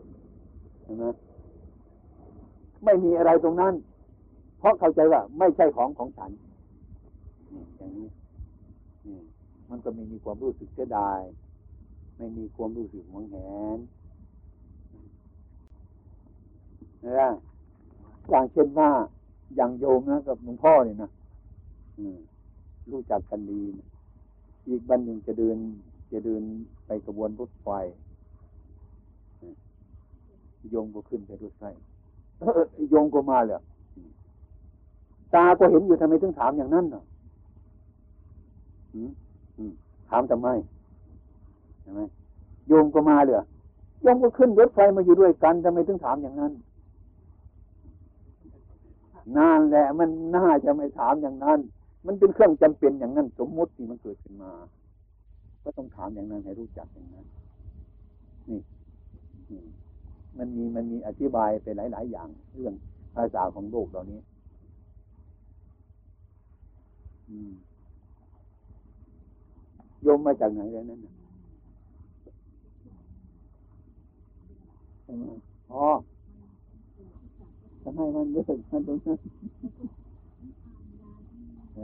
ใช่ไหมไม่มีอะไรตรงนั้น เพราะเข้าใจว่า ไม่ใช่ของของฉันอย่างนี้มันก็ไม่มีความรู้สึกเสียดาย ไม่มีความรู้สึกหวงแหนนะอย่างเช่นว่าอย่างโยมนะกับหลวงพ่อเนี่ยนะ รู้จักกันดี อีกบันหนึ่งจะเดิน จะเดินไปกระบวนรถไฟโยมก็ขึ้นไปรถไฟโยมก็มาเลยตาก็เห็นอยู่ทำไมถึงถามอย่างนั้นเนาะถามทำไมใช่ไหมโยมก็มาเลยโยมก็ขึ้นรถไฟมาอยู่ด้วยกันทำไมถึงถามอย่างนั้นนานแหละมันน่าจะไม่ถามอย่างนั้น มันเป็นเครื่องจำเป็นอย่างนั้น สมมติที่มันเกิดขึ้นมา ก็ต้องถามอย่างนั้นให้รู้จักอย่างนั้น นี่มันมีมันมีอธิบายไปหลาย ๆ อย่าง เรื่องภาษาของโลกเหล่านี้โยมมาจากไหนแล้วนั่นอ๋อจะให้มันเลิกมันตรงนั้นเออ ก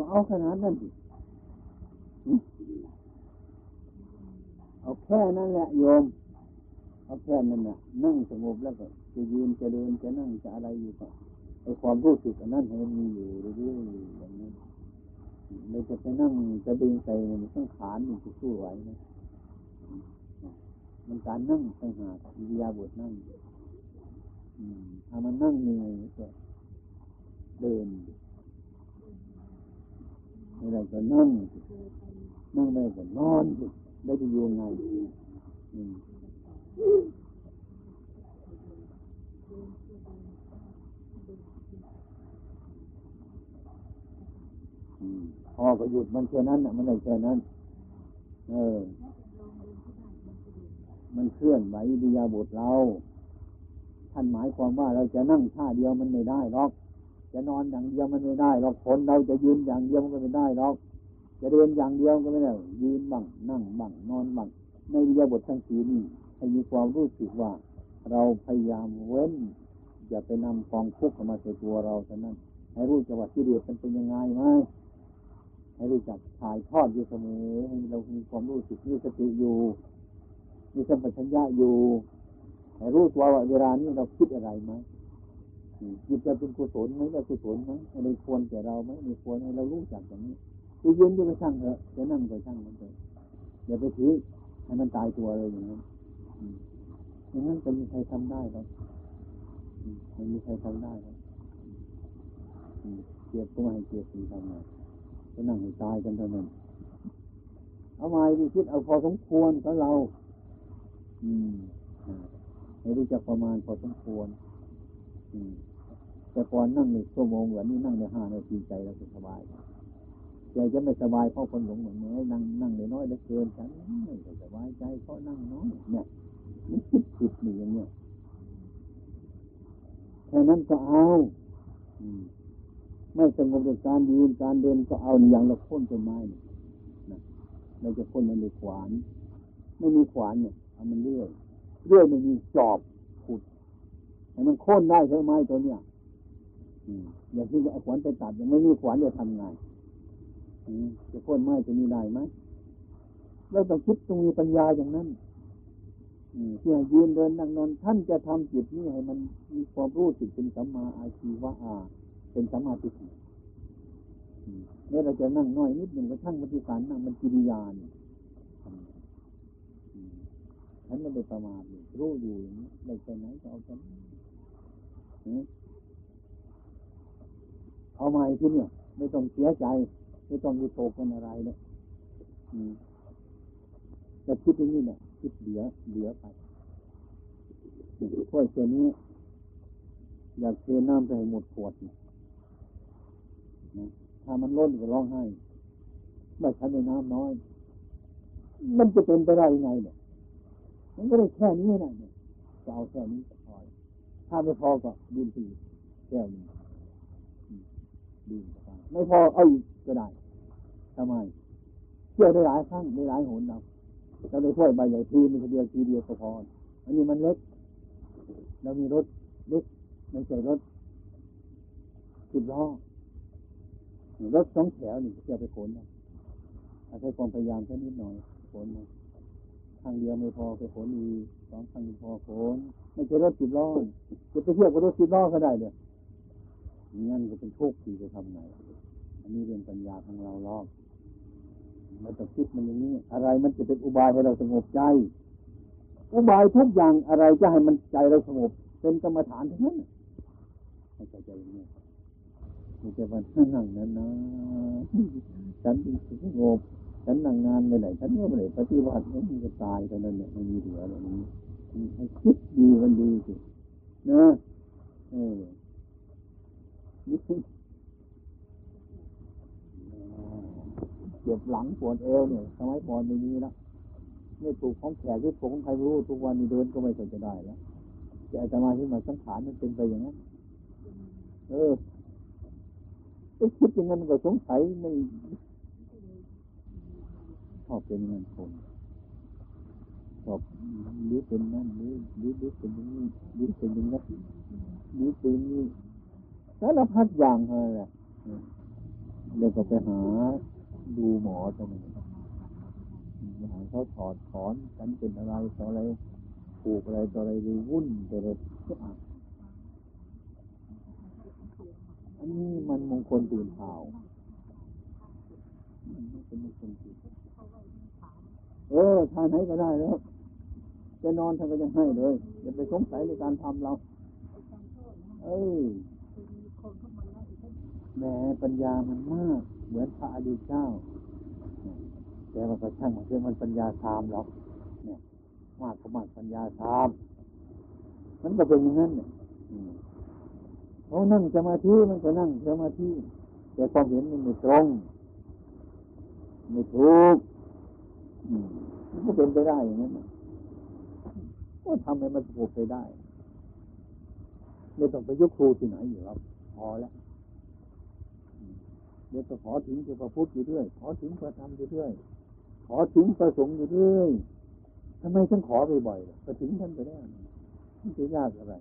็เอาขนาดนั้นดิเอาแค่นั้นแหละโยม เอาแค่นั้นน่ะ นั่งสงบแล้วก็จะยืนจะเดินจะนั่งจะอะไรอยู่ก็ไอความรู้สึกอันนั้นให้มันมีอยู่เรื่อยๆอย่างนี้เราจะไปนั่งจะดึงใส่มันต้องขานมันจะสู้ไหวไหม มันการนั่งต่างหากอิริยาบถนั่งถ้ามันนั่งเหนื่อยก็เดินไม่ได้ก็นั่ง นั่งได้ก็นอน ได้จะอยู่ไงพอก็หยุดมันแค่นั้นอะ มันได้แค่นั้น เออ มันเคลื่อนไหวดิยาบทเรา ท่านหมายความว่าเราจะนั่งท่าเดียวมันไม่ได้หรอก จะนอนอย่างเดียวมันไม่ได้หรอกคนเราจะยืนอย่างเดียวมันก็ไม่ได้หรอก จะเดินอย่างเดียวก็ไม่ได้ ยืนบ้างนั่งบ้างนอนบ้างในดิยาบททั้งสี่นี้ให้มีความรู้สึกว่า เราพยายามเว้นอย่าไปนำกองทุกข์มาใส่ตัวเราเท่านั้น ให้รู้จักว่าที่เดียดมันเป็นยังไงไหมให้รู้จักถ่ายทอดอยู่เสมอให้เรามีความรู้สึกมีสติอยู่ มีสัมปชัญญะอยู่ให้รู้ตัวว่าเวลานี้เราคิดอะไรไหมจิตจะเป็นกุศลไหมไม่กุศลไหมอะไรควรแก่เราไหมไม่ควรให้เรารู้จักอย่างนี้จะยืนจะไปช่างเถอะจะนั่งก็ช่างมันเถอะอย่าไปถือให้มันตายตัวเลยอย่างนั้นอย่างนั้นจะมีใครทำได้หรอไม่มีใครทำได้หรอกเกียรติก็ไม่ให้เกียรติทำไงจะนั่งให้ตายกันเท่านั้นเอาไว้ดีคิดเอาพอสมควรของเรา ให้รู้จักประมาณพอสมควรอืมแต่ก่อนนั่งหนึ่งชั่วโมงวันนี้นั่งในห้านาทีใจเราสบายใจจะไม่สบายเพราะคนหลงเหมือนนี้นั่งนั่งในน้อยเหลือเกินฉันไม่สบายใจเพราะนั่งน้อยเนี่ยมันคิดผิดอย่างเนี้ยแค่นั้นก็เอาอืมไม่สงบจากการยืนการเดินก็เอาอย่างเราพ้นต้นไม้นะเราจะพ้นมันด้วยขวาน ไม่มีขวานเนี่ย เอามันเลื่อยเลื่อยไม่มีจอบขุดให้มันโค่นได้ใช่ไหมตัวเนี้ยอย่างที่จะเอาขวานไปตัดยังไม่มีขวานจะทำไงจะโค่นไม้จะมีได้ไหมเราต้องคิดตรงมีปัญญาอย่างนั้นที่ยืนเดินนั่งนอนท่านจะทำจิตนี้ให้มันมีความรู้สึกเป็นสัมมาอาชีวะอาเป็นสัมมาธิเนี่ยเราจะนั่งน้อยนิดหนึ่งก็ช่างปฏิการนั่งมันกิริยาเนี่ย ฉันไม่ได้ประมาทรู้อยู่อย่างนี้ได้ไปไหนก็เอาฉันเอามาที่เนี่ย ไม่ต้องเสียใจ ไม่ต้องมีโตกันอะไรเนี่ยแต่คิดอย่างนี้เนี่ยคิดเหลือเหลือไปถ้วยเช่นี้ อยากเทน้ำไปให้หมดขวดเนี่ยนะถ้ามันล้นก็ร้องไห้ไม่ฉันในน้ำน้อย มันจะเป็นไปได้ยังไงเนี่ย มันก็ได้แค่นี้นะเนี่ยจะเอาแค่นี้พอถ้าไม่พอก็ดื่มสีแก้วนึงอืมดื่มไปไม่พอเอาอีกก็ได้ทำไมเที่ยวได้หลายครั้งได้หลายหนเราเราได้ถ้วยใบใหญ่ทีมันคนเดียวทีเดียวก็พออันนี้มันเล็กเรามีรถเล็กไม่ใช่รถสิบล้อรถสองแถวนี่เที่ยวไปขนนะอาศัยความพยายามแค่นิดหน่อยขนมา ทางเดียวไม่พอไปขนอีกสองทางพอขนไม่ใช่รถสิบล้อจะไปเที่ยวกับรถสิบล้อก็ได้เดี๋ยงั้นก็เป็นโชคดีจะทำไงอันนี้เรื่องปัญญาของเราลอกเราต้องคิดมันอย่างนี้ อะไรมันจะเป็นอุบายให้เราสงบใจ อุบายทุกอย่างอะไรจะให้มันใจเราสงบ เป็นกรรมฐานทั้งนั้นให้ใจใจอย่างนี้ม่ใช่ว่านั่งนั้นนะฉันสงบ ฉันนั่งงานไปไหนฉันก็ไม่ได้ปฏิบัติมันก็ตายเท่านั้นเนี่ยมันมีเหลือแบบนี้ให้คิดดีมันดีสินะเออนี่เจ็บหลังปวดเอวเนี่ยสมัยก่อนไม่มีแล้วไม่ถูกของแขกหรือถูกของใครไม่รู้ทุกวันนี้เดินก็ไม่เคยจะได้แล้วแต่อาตมาที่มาสังขารมันเป็นไปอย่างนั้นเออไอ้คิดอย่างนั้นก็สงสัยไม่ ชอบเป็นเงินคนชอบหรือเป็นนั่นหรือหรือหรือเป็นนี้หรือเป็นนั้นหรือเป็นนี้สารพัดอย่างอะไรแหละเดี๋ยวก็ไปหาดูหมอตรงนี้หาเขาถอดถอนฉันเป็นอะไรต่ออะไรผูกอะไรต่ออะไรดูวุ่นไปเลยทุกอันอันนี้มันมงคลตื่นเช้ามันไม่เป็นมงคลตื่นเเออทานไหนก็ได้แล้ว จะนอนท่านก็ยังให้เลยอย่าไปสงสัยในการทำเรา เออแหมปัญญามันมาก เหมือนพระอดีตเจ้า แต่ว่าก็ช่างมันเรื่องมันปัญญาตามหรอกเนี่ยมากก็มากปัญญาตามมันก็เป็นอย่างนั้นเนี่ยเขานั่งสมาธิมันก็นั่งสมาธิแต่ความเห็นมันไม่ตรง ไม่ถูก มมันก็เป็นไปได้อย่างนั้นน่ะก็ทำให้มันถูกไปได้ไม่ต้องไปยกครูที่ไหนอยู่ครับพอแล้วเดี๋ยวจะขอถึงพระพุทธอยู่เรื่อยขอถึงพระธรรมอยู่เรื่อยขอถึงประสงค์อยู่เรื่อยทำไมฉันขอบ่อยๆล่ะก็ถึงท่านไปได้ไม่ใช่ยากอะไร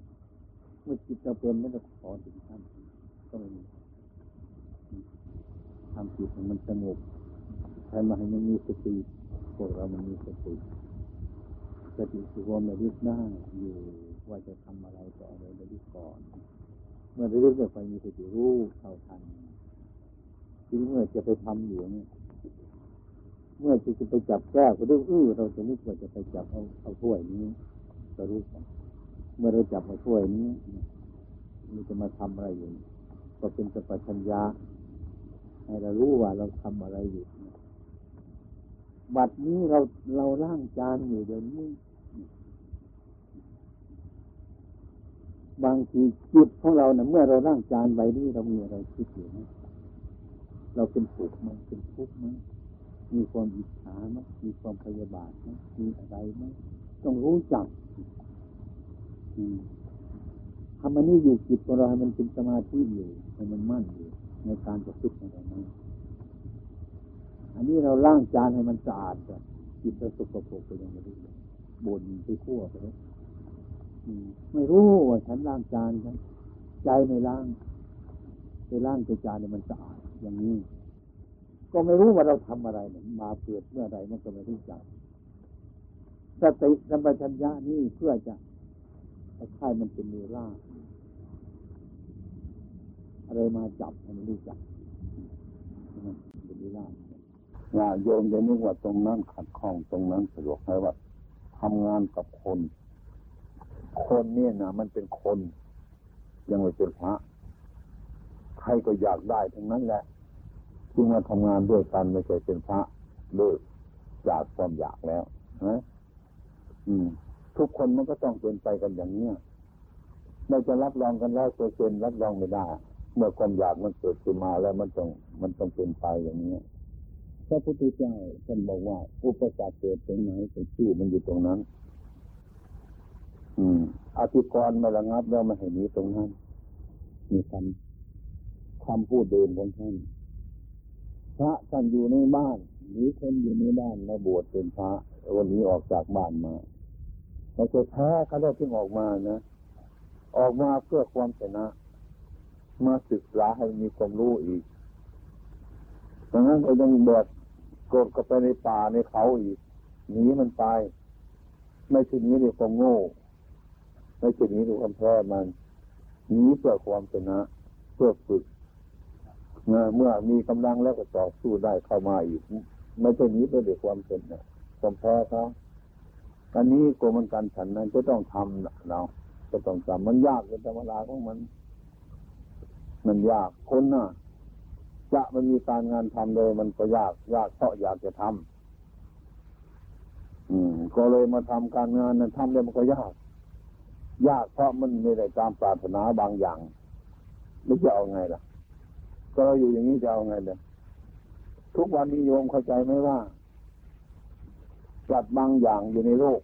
เมื่อจิตเราเป็นไม่ต้องขอถึงท่านก็ไม่มีทำจิตให้มันสงบใครมาให้มันมีสติ พวกเรามันมีสติสติคือความระลึกหน้อยู่ว่าจะทำอะไรต่ออะไรระลึกก่อน เมื่อระลึกเนี่ยไปมีสติรู้เท่าทันทีนี้เมื่อจะไปทำอยู่เนี่ยเมื่อจะไปจับแก้วก็ดูอื้อเราจะนึกว่าจะไปจับเอาเอาถ้วยนี้ก็รู้กันเมื่อเราจับเอาถ้วยนี้มันจะมาทำอะไรอยู่ ก็เป็นสัพพัญญาให้เรารู้ว่าเราทำอะไรอยู่ บัดนี้เราเราล่างจานอยู่เดี๋ยวนี้ บางทีจิตของเราเนะ่ะเมื่อเราล่างจานไว้นี่เรามีอะไรคิดอยู่ไหมเราเป็นสุขไหมเป็นทุกข์ไหมมีความอิจฉาไหมมีความพยาบาทไหมมีอะไรไหมต้องรู้จักทำมันนี่อยู่จิตของเราให้มันเป็นสมาธิอยู่ให้มันมั่นอยู่ในการประพฤติในตรงนั้น อันนี้เราล้างจานให้มันสะอาดก่อนจิตเราสกปรกไปยังไม่รู้เลยบ่นไปทั่วไปเลยไม่รู้ว่าฉันล้างจานฉันใจไม่ล้างไปล้างจานเนี่ยมันสะอาดอย่างนี้ ก็ไม่รู้ว่าเราทำอะไรมาเกิดเมื่อไรมันก็ไม่รู้จักสติสัมปชัญญะนี่เพื่อจะค่ายมันเป็นเวลาอะไรมาจับให้มันรู้จักมันเป็นเวลา ญาโยมจะนึกว่าตรงนั้นขัดข้องตรงนั้นสะดวกให้ว่าทำงานกับคน คนเนี่ยนะมันเป็นคน ยังไม่เป็นพระใครก็อยากได้ทั้งนั้นแหละจึงมาทำงานด้วยกันไม่ใช่เป็นพระเลยจากความอยากแล้วนะอืม ทุกคนมันก็ต้องเป็นไปกันอย่างเนี้ยเราจะรับรองกันแล้วเปอร์เซ็นต์รับรองไม่ได้ เมื่อความอยากมันเกิดขึ้นมาแล้วมันต้องมันต้องเป็นไปอย่างเนี้ย พระพุทธเจ้าท่านบอกว่า อุปสรรคเกิดตรงไหนแต่ชื่อมันอยู่ตรงนั้น อืมอธิกรณ์มาระงับแล้วมาให้หนีตรงนั้นมีคำคำพูดเดิมของท่านพระท่านอยู่ในบ้านหรือคนอยู่ในบ้านมาบวชเป็นพระวันนี้ออกจากบ้านมาเราจะแพ้เขาได้ถึงออกมานะออกมาเพื่อความชนะ มาศึกษาให้มีความรู้อีกดังนั้นก็ยังแบกกดก็ไปในป่าในเขาอีกหนีมันไป ไม่ใช่หนีด้วยควาโง่ ไม่ใช่หนีด้วยความแพ้มันหนีเพื่อความชนะเพื่อฝึกเมื่อเมื่อมีกำลังแล้วก็ต่อสู้ได้เข้ามาอีก ไม่ใช่นีไปด้วยความเป็นะความแพ้เขาอันนี้กรมการฉันนั้นจะต้องทำเราจะต้องทำมันยากเป็นธรรมดาของมัน มันยากคนน่ะ จะมันมีการงานทำเลย มันก็ยากยากเพราะอยากจะทำอืม ก็เลยมาทำการงานนั้นทำเลยมันก็ยาก ยากเพราะมันไม่ได้ตามปรารถนาบางอย่างไม่จะเอาไงล่ะ ก็เราอยู่อย่างนี้จะเอาไงเด้ทุกวันนี้โยมเข้าใจไหมว่าสัตว์บางอย่างอยู่ในโลก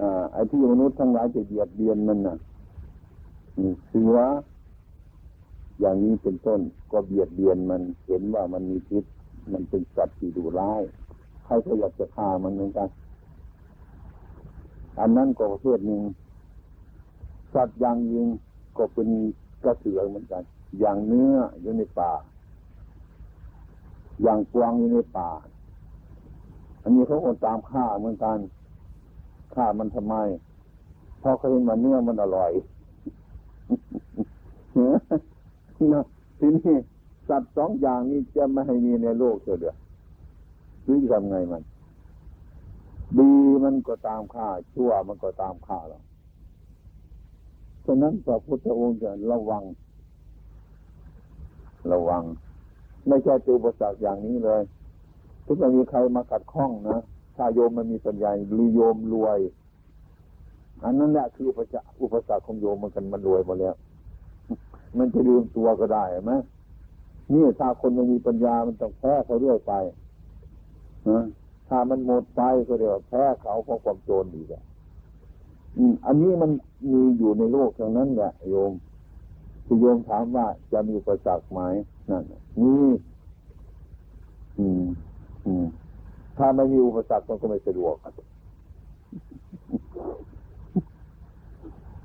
อ่าไอ้ที่มนุษย์ทั้งหลายจะเหยียดเบียนมันน่ะเสือ อย่างนี้เป็นต้นก็เบียดเบียนมันเห็นว่ามันมีพิษมันเป็นสัตว์ที่ดุร้ายใครก็อยากจะฆ่ามันเหมือนกันอันนั้นก็ประเภทหนึ่งสัตว์อย่างยิงก็เป็นกระเสือเหมือนกัน อย่างเนื้ออยู่ในป่า อย่างกวางอยู่ในป่า อันนี้เขาคนตามฆ่าเหมือนกันฆ่ามันทำไมเพราะเขาเห็นว่าเนื้อมันอร่อย นะทีนี้สัตว์สองอย่างนี้จะไม่ให้มีในโลกเสียเดือหรือจทำไงมัน ดีมันก็ตามฆ่าชั่วมันก็ตามฆ่าเราฉะนั้นพระพุทธองค์จะระวัง ระวัง ไม่ใช่ตัวอุปสรรคอย่างนี้เลยถ้าจะมีใครมากัดข้องนะถ้าโยมมันมีปัญญาหรือโยมรวย อันนั้นแหละคืออุปสรรคอุปสรรคของโยมมันกันมันรวยหมดแล้ว มันจะลืมตัวก็ได้ไหมนี่ถ้าคนไม่มีปัญญามันต้องแพ้เขาเรื่อยไปนะถ้ามันหมดไปก็เดี๋ยวแพ้เขาเพราะความโจรดีกว่าอันนี้มันมีอยู่ในโลกทั้งนั้นแหละโยมที่โยมถามว่าจะมีอุปสรรคไหมนั่นนี่อืม อืม ถ้าไม่มีอุปสรรคมันก็ไม่สะดวก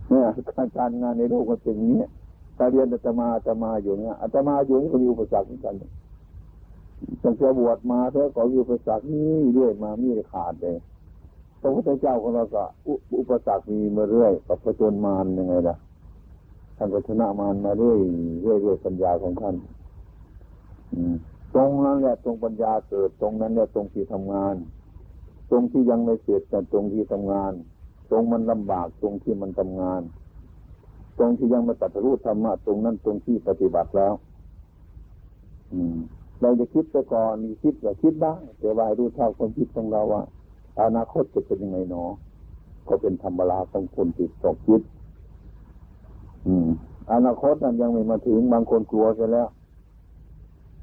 เนี่ยการงานในโลกมันเป็นอย่างนี้ ถ้าเรียนอาตมาอาตมาอยู่เนี่ยอาตมาอยู่นี่ก็มีอุปสรรคเหมือนกันตั้งแต่บวชมาเธอก็มีอุปสรรคนี่เรื่อยมามีขาดเลยพระพุทธเจ้าของเราก็อุปสรรคมีมาเรื่อยกับพระจนมารยังไงล่ะท่านก็ชนะมารมาเรื่อยเรื่อยเรื่อยปัญญาของท่านตรงนั้นแหละตรงปัญญาเกิดตรงนั้นแหละตรงที่ทำงาน ตรงที่ยังไม่เสร็จแต่ตรงที่ทำงาน ตรงมันลำบากตรงที่มันทำงาน ตรงที่ยังมาตัดรู้ธรรมะตรงนั้นตรงที่ปฏิบัติแล้ว อืม เราจะคิดไปก่อนมีคิดก็คิดได้แต่ว่าให้รู้เท่าความคิดของเราว่าอนาคตจะเป็นยังไงหนอ ก็เป็นธรรมราของคนติดตกคิด อืม อนาคตนั้นยังไม่มาถึงบางคนกลัวซะแล้ว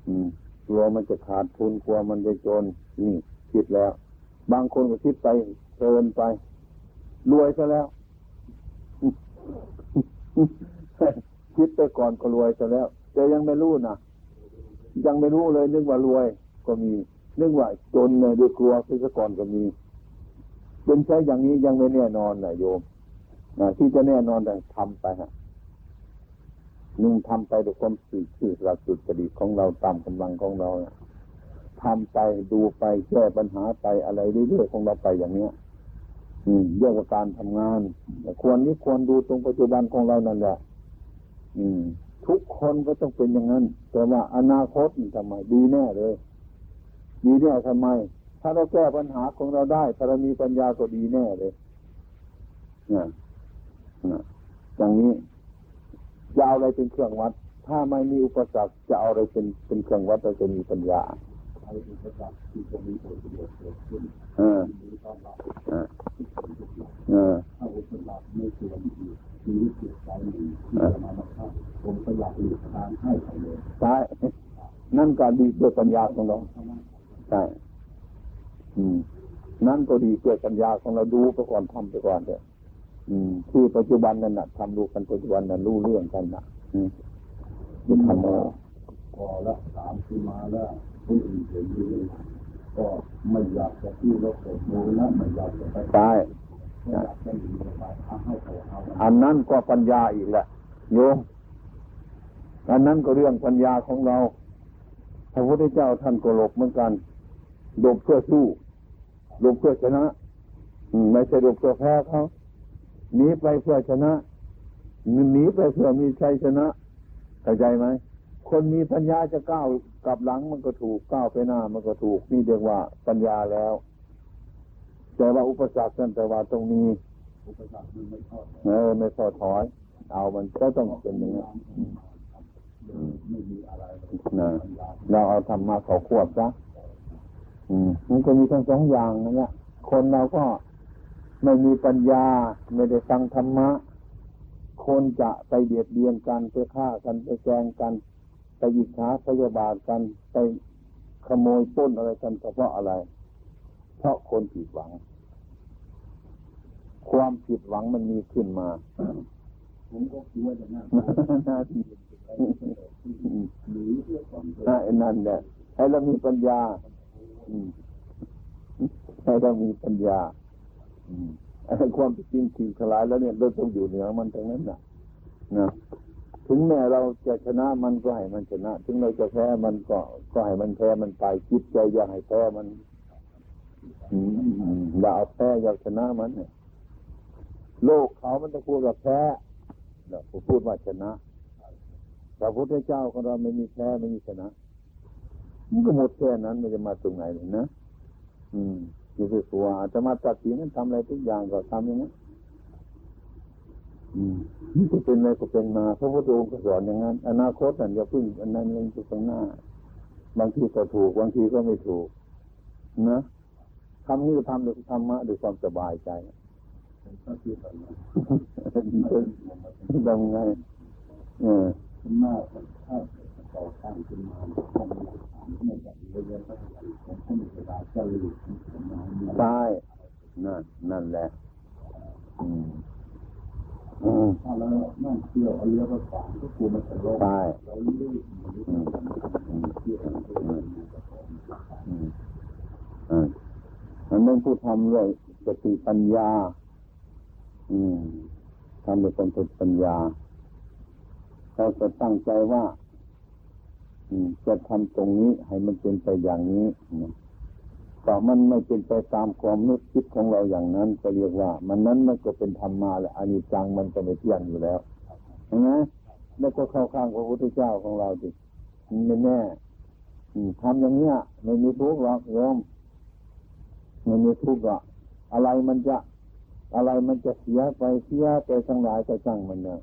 อืม กลัวมันจะขาดทุนกลัวมันจะจนนี่คิดแล้ว บางคนก็คิดไปเพลินไป รวยซะแล้ว คิดไปก่อนก็รวยซะแล้ว แต่ยังไม่รู้นะยังไม่รู้เลยนึกว่ารวยก็มี นึกว่าจนเลยด้วยกลัวซะก่อนก็มีเป็นใช้อย่างนี้ยังไม่แน่นอนนะโยมนะที่จะแน่นอนแต่ทำไปฮะนุ่งทำไปด้วยความสื่อสื่อหลักสุดประดิษฐ์ของเราตามกำลังของเราทำไปดูไปแก้ปัญหาไปอะไรเรื่อยๆของเราไปอย่างเนี้ย เรื่องว่าการทำงานควรนี้ควรดูตรงปัจจุบันของเรานั่นแหละอืมทุกคนก็ต้องเป็นอย่างนั้น แต่ว่าอนาคตทำไมดีแน่เลยดีแน่ทำไม ถ้าเราแก้ปัญหาของเราได้ถ้าเรามีปัญญาก็ดีแน่เลยนะนะอย่างนี้จะเอาอะไรเป็นเครื่องวัด ถ้าไม่มีอุปสรรคจะเอาอะไรเป็นเป็นเครื่องวัดเราจะมีปัญญา อุปสรรคที่จะมีผลประโยชน์เกิดขึ้นเออต้อนรับเออเออถ้าอุปสรรคไม่ควรอีชีวิตจิตใจหนึ่งที่จะมาบังคับผมก็อยากหลีกทางให้เขาเลยใช่นั่นก็ดีด้วยปัญญาของเราใช่อืมนั่นก็ดีด้วยปัญญาของเราดูไปก่อนทำไปก่อนเถอะอืมที่ปัจจุบันนั่นนะทำดูกันปัจจุบันนั้นรู้เรื่องกันนะอืมจะทำอะไรพ อละสามปีมาแล้วคนอื่นเห็นดีก็ไม่อยากจะที่รถเกิดมูลนะไม่อยากจะไปใช่ไม่อยากจะหนีไปทำให้เขาเอาอันนั้นก็ปัญญาอีกแหละโยมอันนั้นก็เรื่องปัญญาของเราพระพุทธเจ้าท่านก็หลบเหมือนกันหลบเพื่อสู้หลบเพื่อชนะอืมไม่ใช่หลบเพื่อแพ้เขาหนีไปเพื่อชนะหนีไปเพื่อมีชัยชนะเข้าใจไหม คนมีปัญญาจะก้าวกลับหลังมันก็ถูกก้าวไปหน้ามันก็ถูกนี่เรียกว่าปัญญาแล้ว แต่ว่าอุปสรรคนั่นแต่ว่าตรงนี้อุปสรรคไม่ชอบเออไม่ท้อถอย เอามันก็ต้องเป็นอย่างนี้นไม่มีอะไรเราเอาธรรมะเขาควบซะอืมมันก็มีทั้งสองอย่างนะเนี่ยคนเราก็ไม่มีปัญญา ไม่ได้ฟังธรรมะ คนจะไปเบียดเบียนกันไปฆ่ากันไปแกล้งกัน ไปอิจฉาพยาบาทกันไปขโมยปล้นอะไรกันก็เพราะอะไร เพราะคนผิดหวัง ความผิดหวังมันมีขึ้นมาผมก็คิดว่าจะน่าหน้าที่หนีเพื่อความนั่นนั่นแหละให้เรามีปัญญาอืมให้เรามีปัญญาอืมไอ้ความจริงสิ่งทลายแล้วเนี่ยเราต้องอยู่เหนือมันทั้งนั้นนะนะ ถึงแม้เราจะชนะมันก็ให้มันชนะ ถึงเราจะแพ้มันก็ก็ให้มันแพ้มันไปคิดใจอย่าให้แพ้มันอย่าเอาแพ้อย่าชนะมันเนี่ยโลกเขามันต้องพูดกับแพ้เราพูดว่าชนะพระพุทธเจ้าของเราไม่มีแพ้ไม่มีชนะมันก็หมดแค่นั้นมันจะมาตรงไหนเลยนะ อืมอยู่ที่ตัวอาจะมาตัดสินนั้นทำอะไรทุกอย่างก็ทำอย่างนั้น นี่ก็เป็นอะไรก็เป็นมาพระพุทธองค์ก็สอนอย่างนั้น อนาคตนั่นอย่าพึ่งอันนั้นเรื่องจุดข้างหน้า บางทีก็ถูกบางทีก็ไม่ถูก นะทำนี่ก็ทำด้วยธรรมะด้วยความสบายใจก็คือแบบนั้นทำไงเออคุณแม่ถ้าต่อตั้งขึ้นมาต้องมีฐานไม่แบบเรียนไปผมก็มีเวลาจะหลีกผมมามีใช่นั่นนั่นแหละ อืม ถ้าเรานั่งเที่ยวเอาเรือไปขวางก็กลัวมันจะลงใช่เราเลื่อยหนีอืมอืมเที่ยวไปเรื่อยอืมอ่าอันนั้นผู้ทำด้วยสติปัญญา อืมทำด้วยความสติปัญญาเขาจะตั้งใจว่าอืมจะทำตรงนี้ให้มันเป็นไปอย่างนี้นะ แต่มันไม่เป็นไปตามความนึกคิดของเราอย่างนั้นก็เรียกว่า มันนั้นมันก็เป็นธรรมมาแหละอานิจจังมันก็ไม่เที่ยงอยู่แล้วนไหมแล้วก็เข้าข้างพระพุทธเจ้าของเราดิมันไม่แน่ทำอย่างเนี้ยไม่มีทุกข์หรอกโยมไม่มีทุกข์หรอกอะไรมันจะอะไรมันจะเสียไปเสียไปทั้งหลายก็ช่างมันเนอะ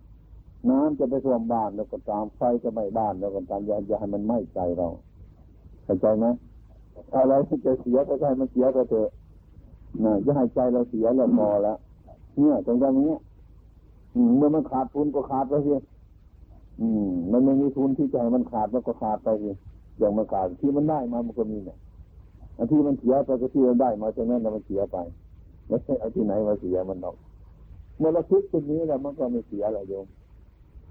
น้ำจะไปท่วมบ้านแล้วก็ตามไฟจะไหม้บ้านแล้วก็ตามอย่าอย่าให้มันไหม้ใจเราเข้าใจไหม อะไรที่จะเสียก็ให้มันเสียไปเถอะนะอย่าให้ใจเราเสียแล้วพอแล้วเนี่ยตรงนี้เมื่อมันขาดทุนก็ขาดไปสิอืม มันไม่มีทุนที่จะให้มันขาดมันก็ขาดไปสิอย่างมันขาดที่มันได้มามันก็มีเนี่ยอันที่มันเสียไปก็ที่มันได้มาตรงนั้นน่ะมันเสียไปไม่ใช่เอาที่ไหนมาเสียมันหรอก เมื่อเราคิดตรงนี้แล้วมันก็ไม่เสียอะไรโยม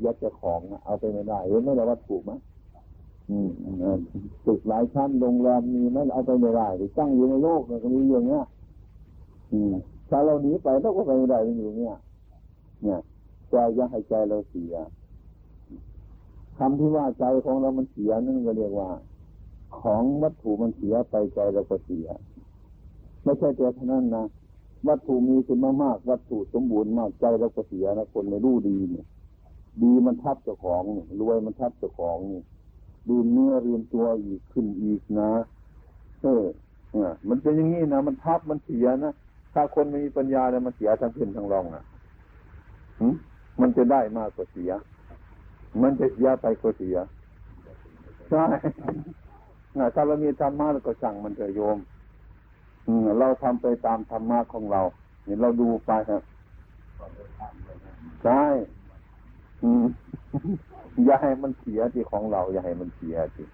ยัดจะของเอาไปไม่ได้เห็นไหมล่ะว่าถูกไหม ตึกหลายชั้นโรงแรมมีไหมเอาไปไม่ได้หรือตั้งอยู่ในโลกมันก็มีอย่างเงี้ยอืมถ้าเราหนีไปเราก็ไปไม่ได้มันอยู่เนี่ยเนี่ยแต่อยังให้ใจเราเสียคำที่ว่าใจของเรามันเสียนั่นก็เรียกว่า ของวัตถุมันเสียไปใจเราก็เสีย ไม่ใช่แต่เท่านั้นนะวัตถุมีคุณมากวัตถุสมบูรณ์มากใจเราก็เสียนะคนไม่รู้ดีเนี่ย ดีมันทับเจ้าของนี่รวยมันทับเจ้าของเนี่ ดูเนื้อเรียนตัวอีกขึ้นอีกนะ เออเนี่ยมันเป็นอย่างนี้นะมันทับมันเสียนะถ้าคนไม่มีปัญญาเนี่ยมันเสียทั้งขึ้นทั้งรองอะมันจะได้มากกว่าเสีย มันจะเสียไปก็เสียใช่ถ้าเรามีธรรมะเราก็สั่งมันเถอะโยมอืมเราทำไปตามธรรมะของเราเนี่ยเราดูไปครับใช่ อืม อย่าให้มันเสียที่ของเรา อย่าให้มันเสียที่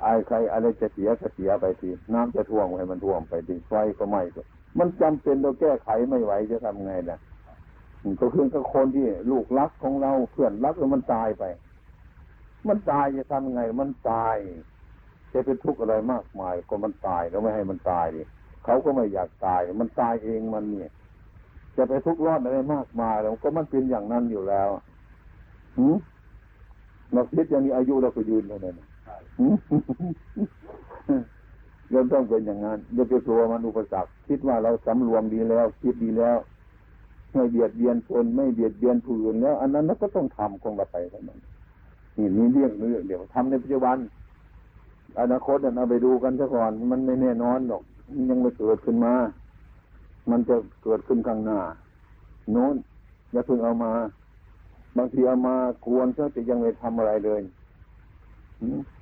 ไอ้ใครอะไรจะเสียก็เสียไปทีน้ำจะท่วมให้มันท่วมไปทีไฟก็ไหม้ไปมันจำเป็นเราแก้ไขไม่ไหวจะทำไงนะก็คือกับคนที่ลูกรักของเราเพื่อนรักแล้วมันตายไป มันตายจะทำไง มันตาย จะเป็นทุกข์อะไรมากมาย ก็มันตายแล้วไม่ให้มันตายดิเขาก็ไม่อยากตาย มันตายเองมันเนี่ย จะไปทุกข์ร้อนอะไรมากมายแล้วก็มันเป็นอย่างนั้นอยู่แล้วหื มเราคิดอย่างนี้อายุเราก็ยืนเท่านั้นหืมเราต้องเป็นอย่างนั้นอย่าไปกลัวมันอุปสรรคคิดว่าเราสำรวมดีแล้ว คิดดีแล้ว ไม่เบียดเบียนคนไม่เบียดเบียนผู้อื่นแล้ว อันนั้นเราก็ต้องทำคงเราไปเท่านั้นนี่นี่เรื่องเรื่องเดี๋ยวทำในปัจจุบันอนาคตเนี่ยเอาไปดูกันซะก่อน มันไม่แน่นอนหรอกมันยังไม่เกิดขึ้นมา มันจะเกิดขึ้นข้างหน้าโน้นอย่าเพิ่งเอามา บางทีเอามากวนซะแต่ยังไม่ทำอะไรเลย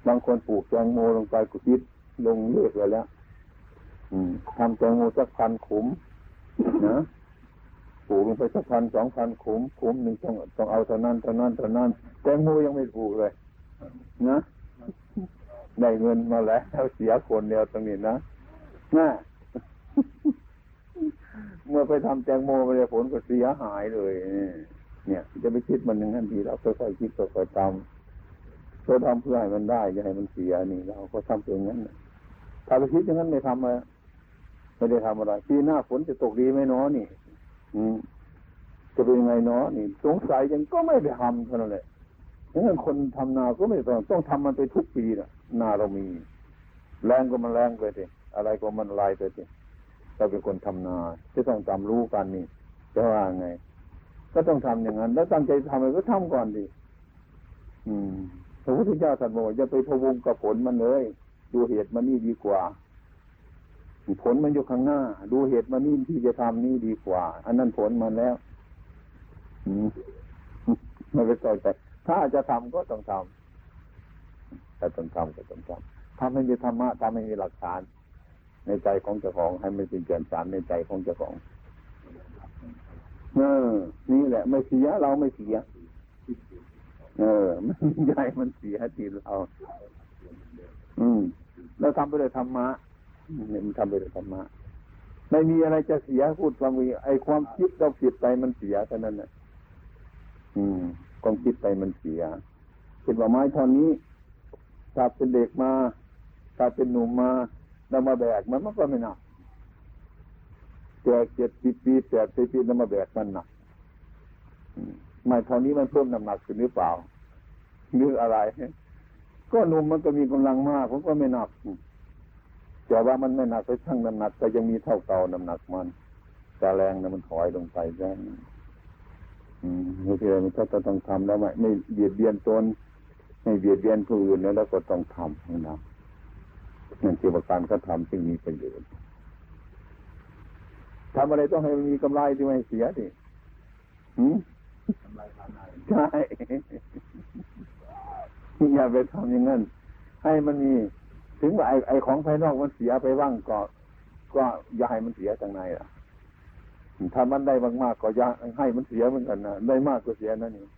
บางคนปลูกแตงโมลงไปกุคิดลงเลือกไว้แล้วทำแตงโมสักพันขุมนะปลูกลงไปสักพันสองพันขุมขุมหนึ่งต้องต้องเอาเท่านั้นเท่านั้นเท่านั้นแตงโมยังไม่ปลูกเลย นะได้เงินมาแล้วเสียคนเดียวตรงนี้นะน่าเมื่อไปทำแตงโมไปเลยผลก็เสียหายเลย เนี่ย จะไปคิดมันอย่างนั้นทีเราค่อยๆคิดค่อยๆทำเราทำเพื่อให้มันได้อย่าให้มันเสียนี่เราก็ทำเป็นอย่างนั้นถ้าไปคิดอย่างนั้นไม่ทำอะไรไม่ได้ทำอะไรปีหน้าฝนจะตกดีไหมนาะนี่ อืมจะเป็นยังไงเนาะนี่ สงสัยยังก็ไม่ได้ทำเท่านั้นแหละดังนั้นคนทำนาก็ไม่ต้องต้องทำมันไปทุกปีนะนาเรามี แรงก็มันแรงไปสิอะไรก็มันลายไปสิเราเป็นคนทำนาจะต้องตามรู้กันนี่จะว่าไง ก็ต้องทำอย่างนั้น แล้วตั้งใจทำอะไรก็ทำก่อนดิอืมพระพุทธเจ้าตรัสบอกอย่าไปพวงกับผลมันเลย ดูเหตุมันนี่ดีกว่า ผลมันอยู่ข้างหน้า ดูเหตุมันนี่ที่จะทำนี่ดีกว่า อันนั้นผลมันแล้ว อืมไม่ไปต่อยใจถ้าจะทำก็ต้องทำถ้าต้องทำก็ต้องทำทำให้มีธรรมะทำให้มีหลักฐาน ในใจของเจ้าของให้มันเป็นเกณฑ์สารในใจของเจ้าของ เออ นี่แหละ ไม่เสียเราไม่เสีย เออมันใหญ่มันเสียทีเรา อืมแล้วทำไปเลยธรรมะเนี่ยมันทำไปเลยธรรมะไม่มีอะไรจะเสียพูดความมีไอความคิดเราผิดไปมันเสียเท่านั้นแหละอืมความคิดไปมันเสียเป็นว่าไม้ท่อนนี้ถ้าเป็นเด็กมาถ้าเป็นหนุ่มมาเรามาแบกมันมันก็ไม่หนัก ก่เจ็ดสิบปีแปดสิบปีเรามาแบกมันหนักอืมไม้ท่อนนี้มันเพิ่มน้ำหนักขึ้นหรือเปล่าหรืออะไรก็หนุ่มมันก็มีกำลังมากผมก็ไม่หนักแต่ว่ามันไม่หนักไปชั่งน้ำหนักก็ยังมีเท่าเก่าน้ำหนักมันแต่แรงนะมันถอยลงไปแรงอืมนี่คือมันก็ต้องทำแล้วไม่ไม่เบียดเบียนตนไม่เบียดเบียนผู้อื่นแล้วแล้วก็ต้องทำนะนั่นคือว่าการกระทำจึงมีประโยชน์ ทำอะไรต้องให้มันมีกำไรที่ไม่เสียดิหืมใช่ อย่าไปทำอย่างนั้น ให้มันมี ถึงว่าไอ้ไอ้ของภายนอกมันเสียไปบ้างก็ ก็อย่าให้มันเสียทางในอะถ้ามันได้มากๆก็อย่าให้มันเสียเหมือนกันนะได้มากก็เสียนั่นเอง